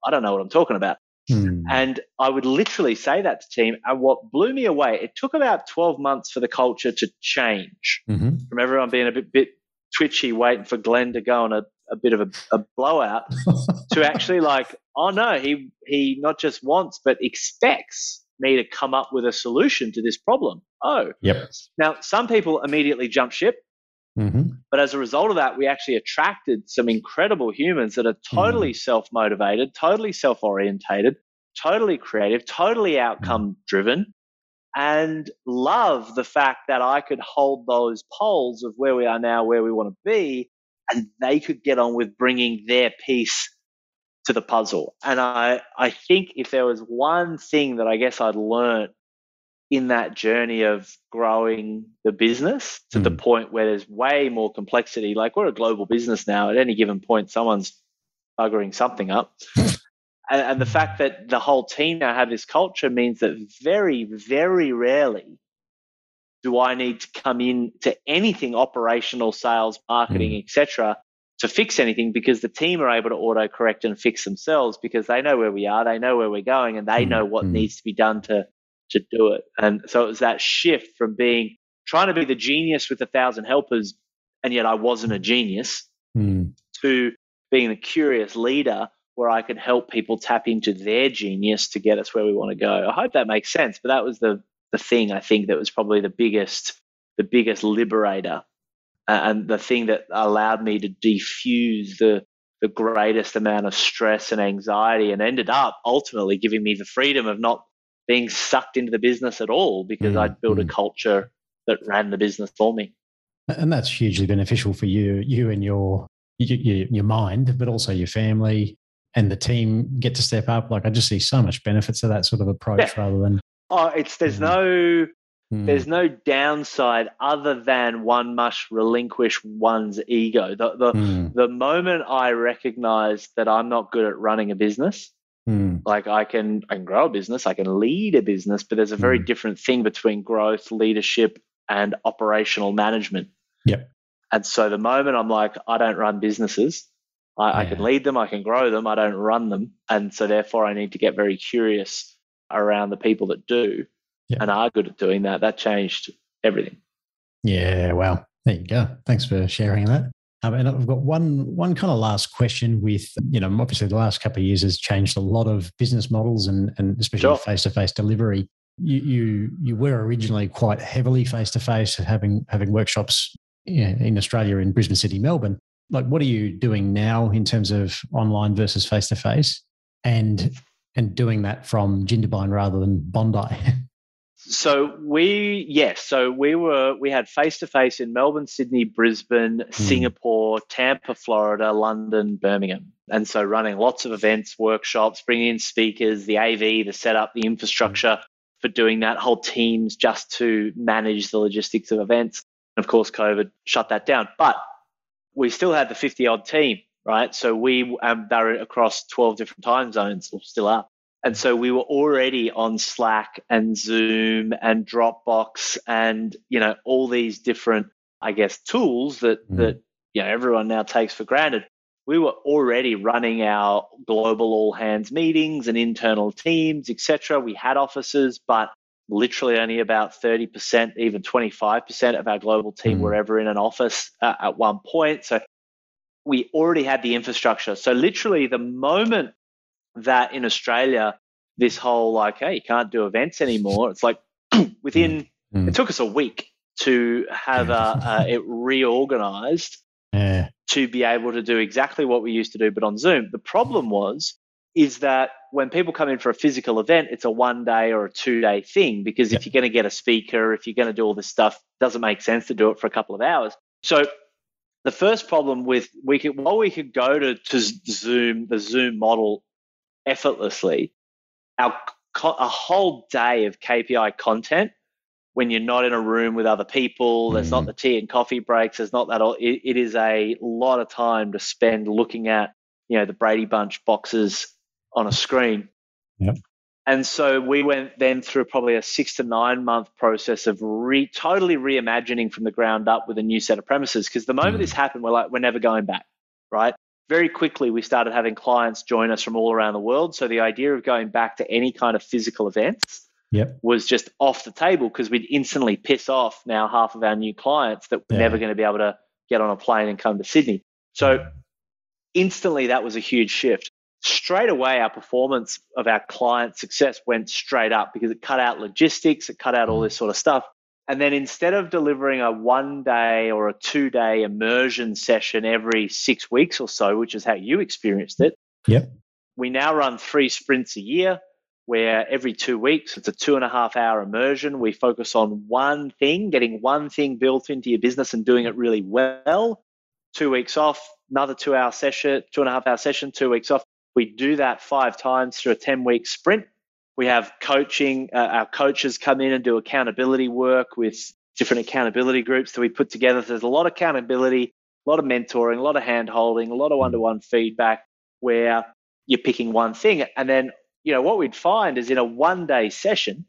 I don't know what I'm talking about. Mm. And I would literally say that to team. And what blew me away, it took about 12 months for the culture to change mm-hmm. from everyone being a bit, bit twitchy, waiting for Glen to go on a, a bit of a, a blowout [LAUGHS] to actually like, oh no, he, he not just wants, but expects me to come up with a solution to this problem. Oh, yep. Now, some people immediately jump ship. Mm-hmm. But as a result of that, we actually attracted some incredible humans that are totally mm. self motivated, totally self orientated, totally creative, totally outcome driven, and love the fact that I could hold those poles of where we are now, where we want to be, and they could get on with bringing their piece to the puzzle. And I, I think if there was one thing that I guess I'd learned in that journey of growing the business to mm. the hmm. point where there's way more complexity. Like we're a global business now. At any given point, someone's buggering something up. [LAUGHS] and, and the fact that the whole team now have this culture means that very, very rarely do I need to come in to anything operational, sales, marketing, mm. etc., to fix anything because the team are able to auto correct and fix themselves because they know where we are, they know where we're going, and they mm. know what mm. needs to be done to to do it. And so it was that shift from being trying to be the genius with a thousand helpers, and yet I wasn't a genius, mm. to being the curious leader where I could help people tap into their genius to get us where we want to go. I hope that makes sense. But that was the the thing I think that was probably the biggest the biggest liberator uh, and the thing that allowed me to defuse the the greatest amount of stress and anxiety and ended up ultimately giving me the freedom of not being sucked into the business at all because mm, I'd built mm. a culture that ran the business for me. And that's hugely beneficial for you, you and your, your your mind, but also your family and the team get to step up. Like I just see so much benefits of that sort of approach yeah. rather than. Oh, it's there's mm. no Mm. There's no downside other than one must relinquish one's ego. The the, mm. the moment I recognize that I'm not good at running a business, mm. like I can I can grow a business, I can lead a business, but there's a very hmm. different thing between growth, leadership, and operational management. Yep. And so the moment I'm like, I don't run businesses, I, yeah. I can lead them, I can grow them, I don't run them. And so therefore I need to get very curious around the people that do yeah. and are good at doing that, that changed everything. Yeah, well, there you go. Thanks for sharing that. Um, and I've got one one kind of last question. With you know, obviously the last couple of years has changed a lot of business models and and especially face to face delivery. You, you you were originally quite heavily face to face, having having workshops in Australia in Brisbane City, Melbourne. Like, what are you doing now in terms of online versus face to face, and and doing that from Jindabyne rather than Bondi? [LAUGHS] So we yes, so we were we had face to face in Melbourne, Sydney, Brisbane, mm. Singapore, Tampa, Florida, London, Birmingham, and so running lots of events, workshops, bringing in speakers, the AV, the setup, the infrastructure for doing that, whole teams just to manage the logistics of events. And of course, COVID shut that down, but we still had the fifty odd team, right? So we um, they're across twelve different time zones, or still are. And so we were already on Slack and Zoom and Dropbox and, you know, all these different, I guess, tools that, mm. that, you know, everyone now takes for granted. We were already running our global all hands meetings and internal teams, etc. We had offices, but literally only about 30%, even 25% of our global team mm. were ever in an office uh, at one point. So we already had the infrastructure. So literally the moment that in Australia, this whole like, hey, you can't do events anymore. It's like [CLEARS THROAT] within, mm. it took us a week to have yeah. uh, uh, it reorganized [LAUGHS] yeah. to be able to do exactly what we used to do, but on Zoom. The problem was, is that when people come in for a physical event, it's a one day or a two day thing because if you're going to get a speaker, if you're going to do all this stuff, it doesn't make sense to do it for a couple of hours. So the first problem with we could while we could go to, to Zoom, the Zoom model effortlessly. Our a whole day of KPI content when you're not in a room with other people. There's mm. not the tea and coffee breaks. There's not that all. It, it is a lot of time to spend looking at you know the Brady Bunch boxes on a screen. Yep. And so we went then through probably a six to nine month process of re, totally reimagining from the ground up with a new set of premises. Because the moment mm. this happened, we're like, we're never going back? Very quickly we started having clients join us from all around the world. So the idea of going back to any kind of physical events yep. was just off the table because we'd instantly piss off now half of our new clients that were yeah. never going to be able to get on a plane and come to Sydney. So instantly that was a huge shift. Straight away, our performance of our client success went straight up because it cut out logistics, it cut out all mm. this sort of stuff. And then instead of delivering a one day or a two day immersion session every six weeks or so, which is how you experienced it, yep. we now run three sprints a year where every two weeks it's a two and a half hour immersion. We focus on one thing, getting one thing built into your business and doing it really well. Two weeks off, another two hour session, two and a half hour session, two weeks off. We do that five times through a 10 week sprint we have coaching. Uh, our coaches come in and do accountability work with different accountability groups that we put together. There's a lot of accountability, a lot of mentoring, a lot of hand holding, a lot of one to one feedback where you're picking one thing. And then, you know, what we'd find is in a one day session,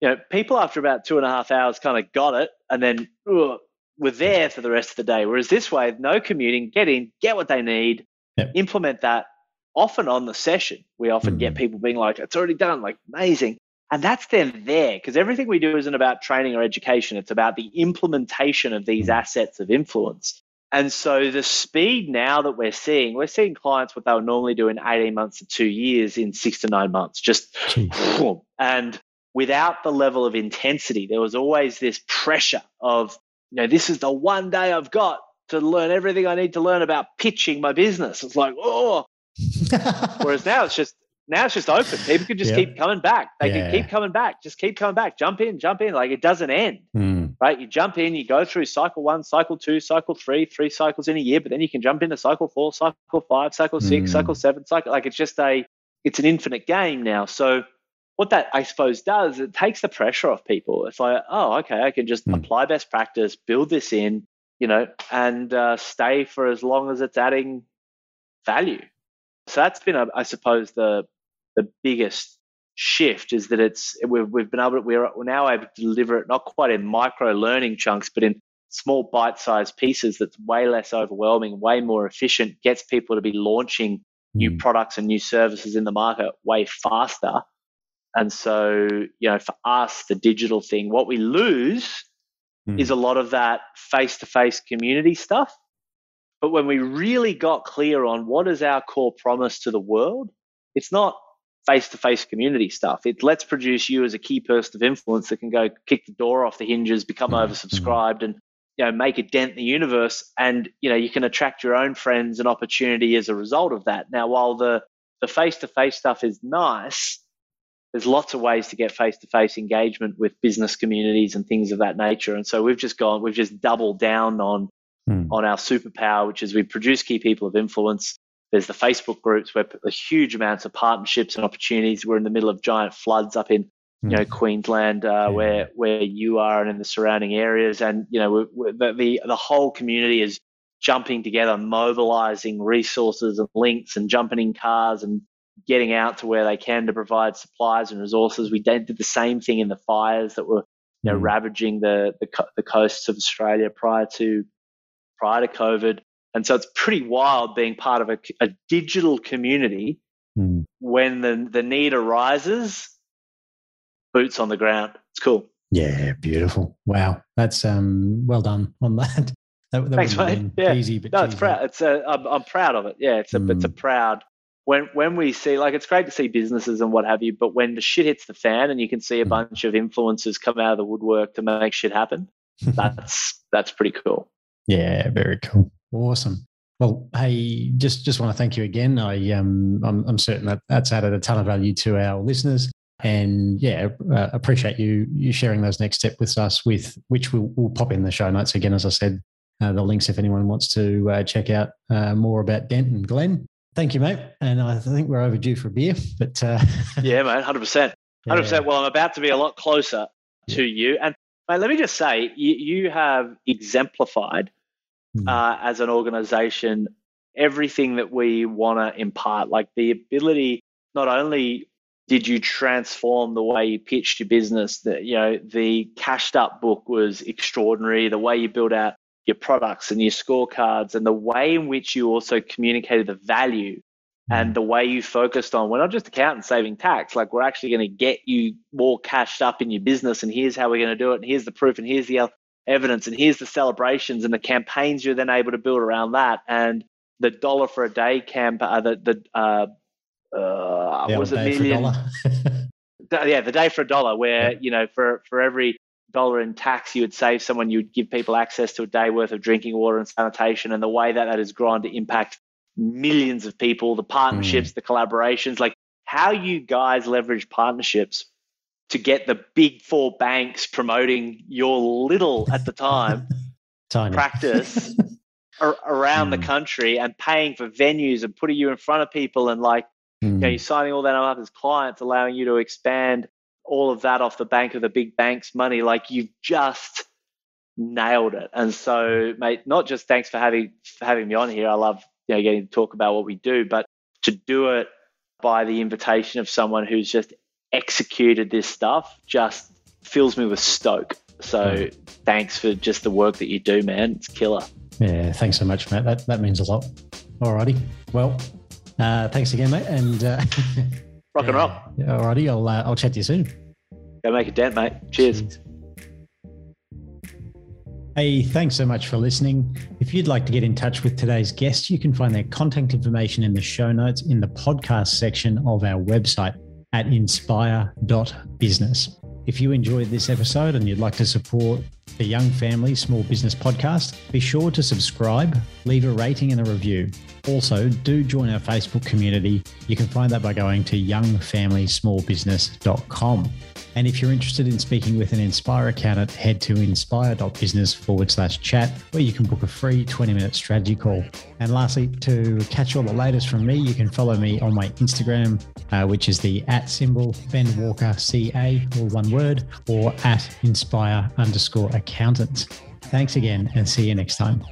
you know, people after about two and a half hours kind of got it and then ugh, were there for the rest of the day. Whereas this way, no commuting, get in, get what they need, yep. implement that, often on the session, we often get people being like, it's already done, like amazing. And that's then there because everything we do isn't about training or education. It's about the implementation of these mm. assets of influence. And so the speed now that we're seeing, we're seeing clients what they would normally do in 18 months to two years in six to nine months, just and without the level of intensity, there was always this pressure of, you know, this is the one day I've got to learn everything I need to learn about pitching my business. It's like, oh. Whereas now it's just now it's just open. People can just yeah. keep coming back. They yeah. can keep coming back. Just keep coming back. Jump in, jump in. Like it doesn't end. Mm. Right? You jump in, you go through cycle one, cycle two, cycle three, three cycles in a year, but then you can jump into cycle four, cycle five, cycle six, mm. cycle seven, cycle like it's just a it's an infinite game now. So what that I suppose does, it takes the pressure off people. It's like, oh, okay, I can just mm. apply best practice, build this in, you know, and uh, stay for as long as it's adding value. So that's been, I suppose, the the biggest shift is that it's we've we've been able to, we're now able to deliver it not quite in micro learning chunks, but in small bite-sized pieces that's way less overwhelming, way more efficient, gets people to be launching new mm. products and new services in the market way faster. And so, you know, for us, the digital thing, what we lose mm. is a lot of that face-to-face community stuff. But when we really got clear on what is our core promise to the world, it's not face to face community stuff. It lets produce you as a key person of influence that can go kick the door off the hinges, become mm-hmm. oversubscribed, and you know make a dent in the universe. And you know you can attract your own friends and opportunity as a result of that. Now, while the the face to face stuff is nice, there's lots of ways to get face to face engagement with business communities and things of that nature. And so we've just gone, we've just doubled down on mm. on our superpower, which is we produce key people of influence there's the Facebook groups where huge amounts of partnerships and opportunities. We're in the middle of giant floods up in you know hmm. Queensland, uh, yeah. where where you are and in the surrounding areas, and you know we're, we're, the, the the whole community is jumping together, mobilizing resources and links, and jumping in cars and getting out to where they can to provide supplies and resources. We did the same thing in the fires that were you know mm. ravaging the, the the coasts of Australia prior to prior to COVID. And so it's pretty wild being part of a, a digital community mm. when the, the need arises, boots on the ground. It's cool. Yeah, beautiful. Wow. That's um well done on [LAUGHS] that. that, that Thanks, mate. Yeah. Easy, but no, it's proud. It's a, I'm, I'm proud of it. Yeah, it's a, mm. it's a hmm. proud when when we see like it's great to see businesses and what have you, but when the shit hits the fan and you can see a mm. bunch of influencers come out of the woodwork to make shit happen, [LAUGHS] that's that's pretty cool. Yeah, very cool. Awesome. Well, hey, just just want to thank you again. I um, I'm, I'm certain that that's added a ton of value to our listeners, and yeah, uh, appreciate you you sharing those next step with us. With which we'll, we'll pop in the show notes again, as I said, uh, the links if anyone wants to uh, check out uh, more about Dent and Glen. Thank you, mate. And I think we're overdue for a beer, but uh, [LAUGHS] yeah, mate, hundred percent, hundred percent. Well, I'm about to be a lot closer to you, and mate, let me just say, you, you have exemplified mm. uh, as an organization everything that we want to impart, like the ability not only did you transform the way you pitched your business that you know the cashed up book was extraordinary the way you built out your products and your scorecards and the way in which you also communicated the value and mm. the way you focused on we're not just accountants saving tax like we're actually going to get you more cashed up in your business and here's how we're going to do it and here's the proof and here's the evidence and here's the celebrations and the campaigns you're then able to build around that and the dollar for a day camp uh, the the uh, uh, was a million [LAUGHS] yeah the day for a dollar where yeah. you know for for every dollar in tax you would save someone you would give people access to a day worth of drinking water and sanitation and the way that that has grown to impact millions of people the partnerships mm. the collaborations like how you guys leverage partnerships to get the big four banks promoting your little at the time [LAUGHS] practice [LAUGHS] ar- around mm. the country and paying for venues and putting you in front of people and like mm. you know hmm. you're signing all that up as clients allowing you to expand all of that off the bank of the big banks money like you've just nailed it and so mate not just thanks for having for having me on here i love you know getting to talk about what we do but to do it by the invitation of someone who's just executed this stuff just fills me with stoke. So thanks for just the work that you do, man. It's killer. Yeah, thanks so much, mate. That that means a lot. Alrighty. Well, uh, thanks again, mate. And uh, rock and [LAUGHS] roll. Alrighty. I'll uh, I'll chat to you soon. Go make a dent, mate. Cheers. Cheers. Hey, thanks so much for listening. If you'd like to get in touch with today's guest, you can find their contact information in the show notes in the podcast section of our website at inspire.business. If you enjoyed this episode and you'd like to support the Young Family Small Business Podcast, be sure to subscribe, leave a rating and a review. Also, do join our Facebook community. You can find that by going to youngfamilysmallbusiness.com. And if you're interested in speaking with an Inspire accountant, head to inspire.business forward slash chat, where you can book a free 20 minute strategy call. And lastly, to catch all the latest from me, you can follow me on my Instagram, uh, which is the at symbol Ben Walker CA, all one word, or at inspire underscore accountant. Thanks again and see you next time.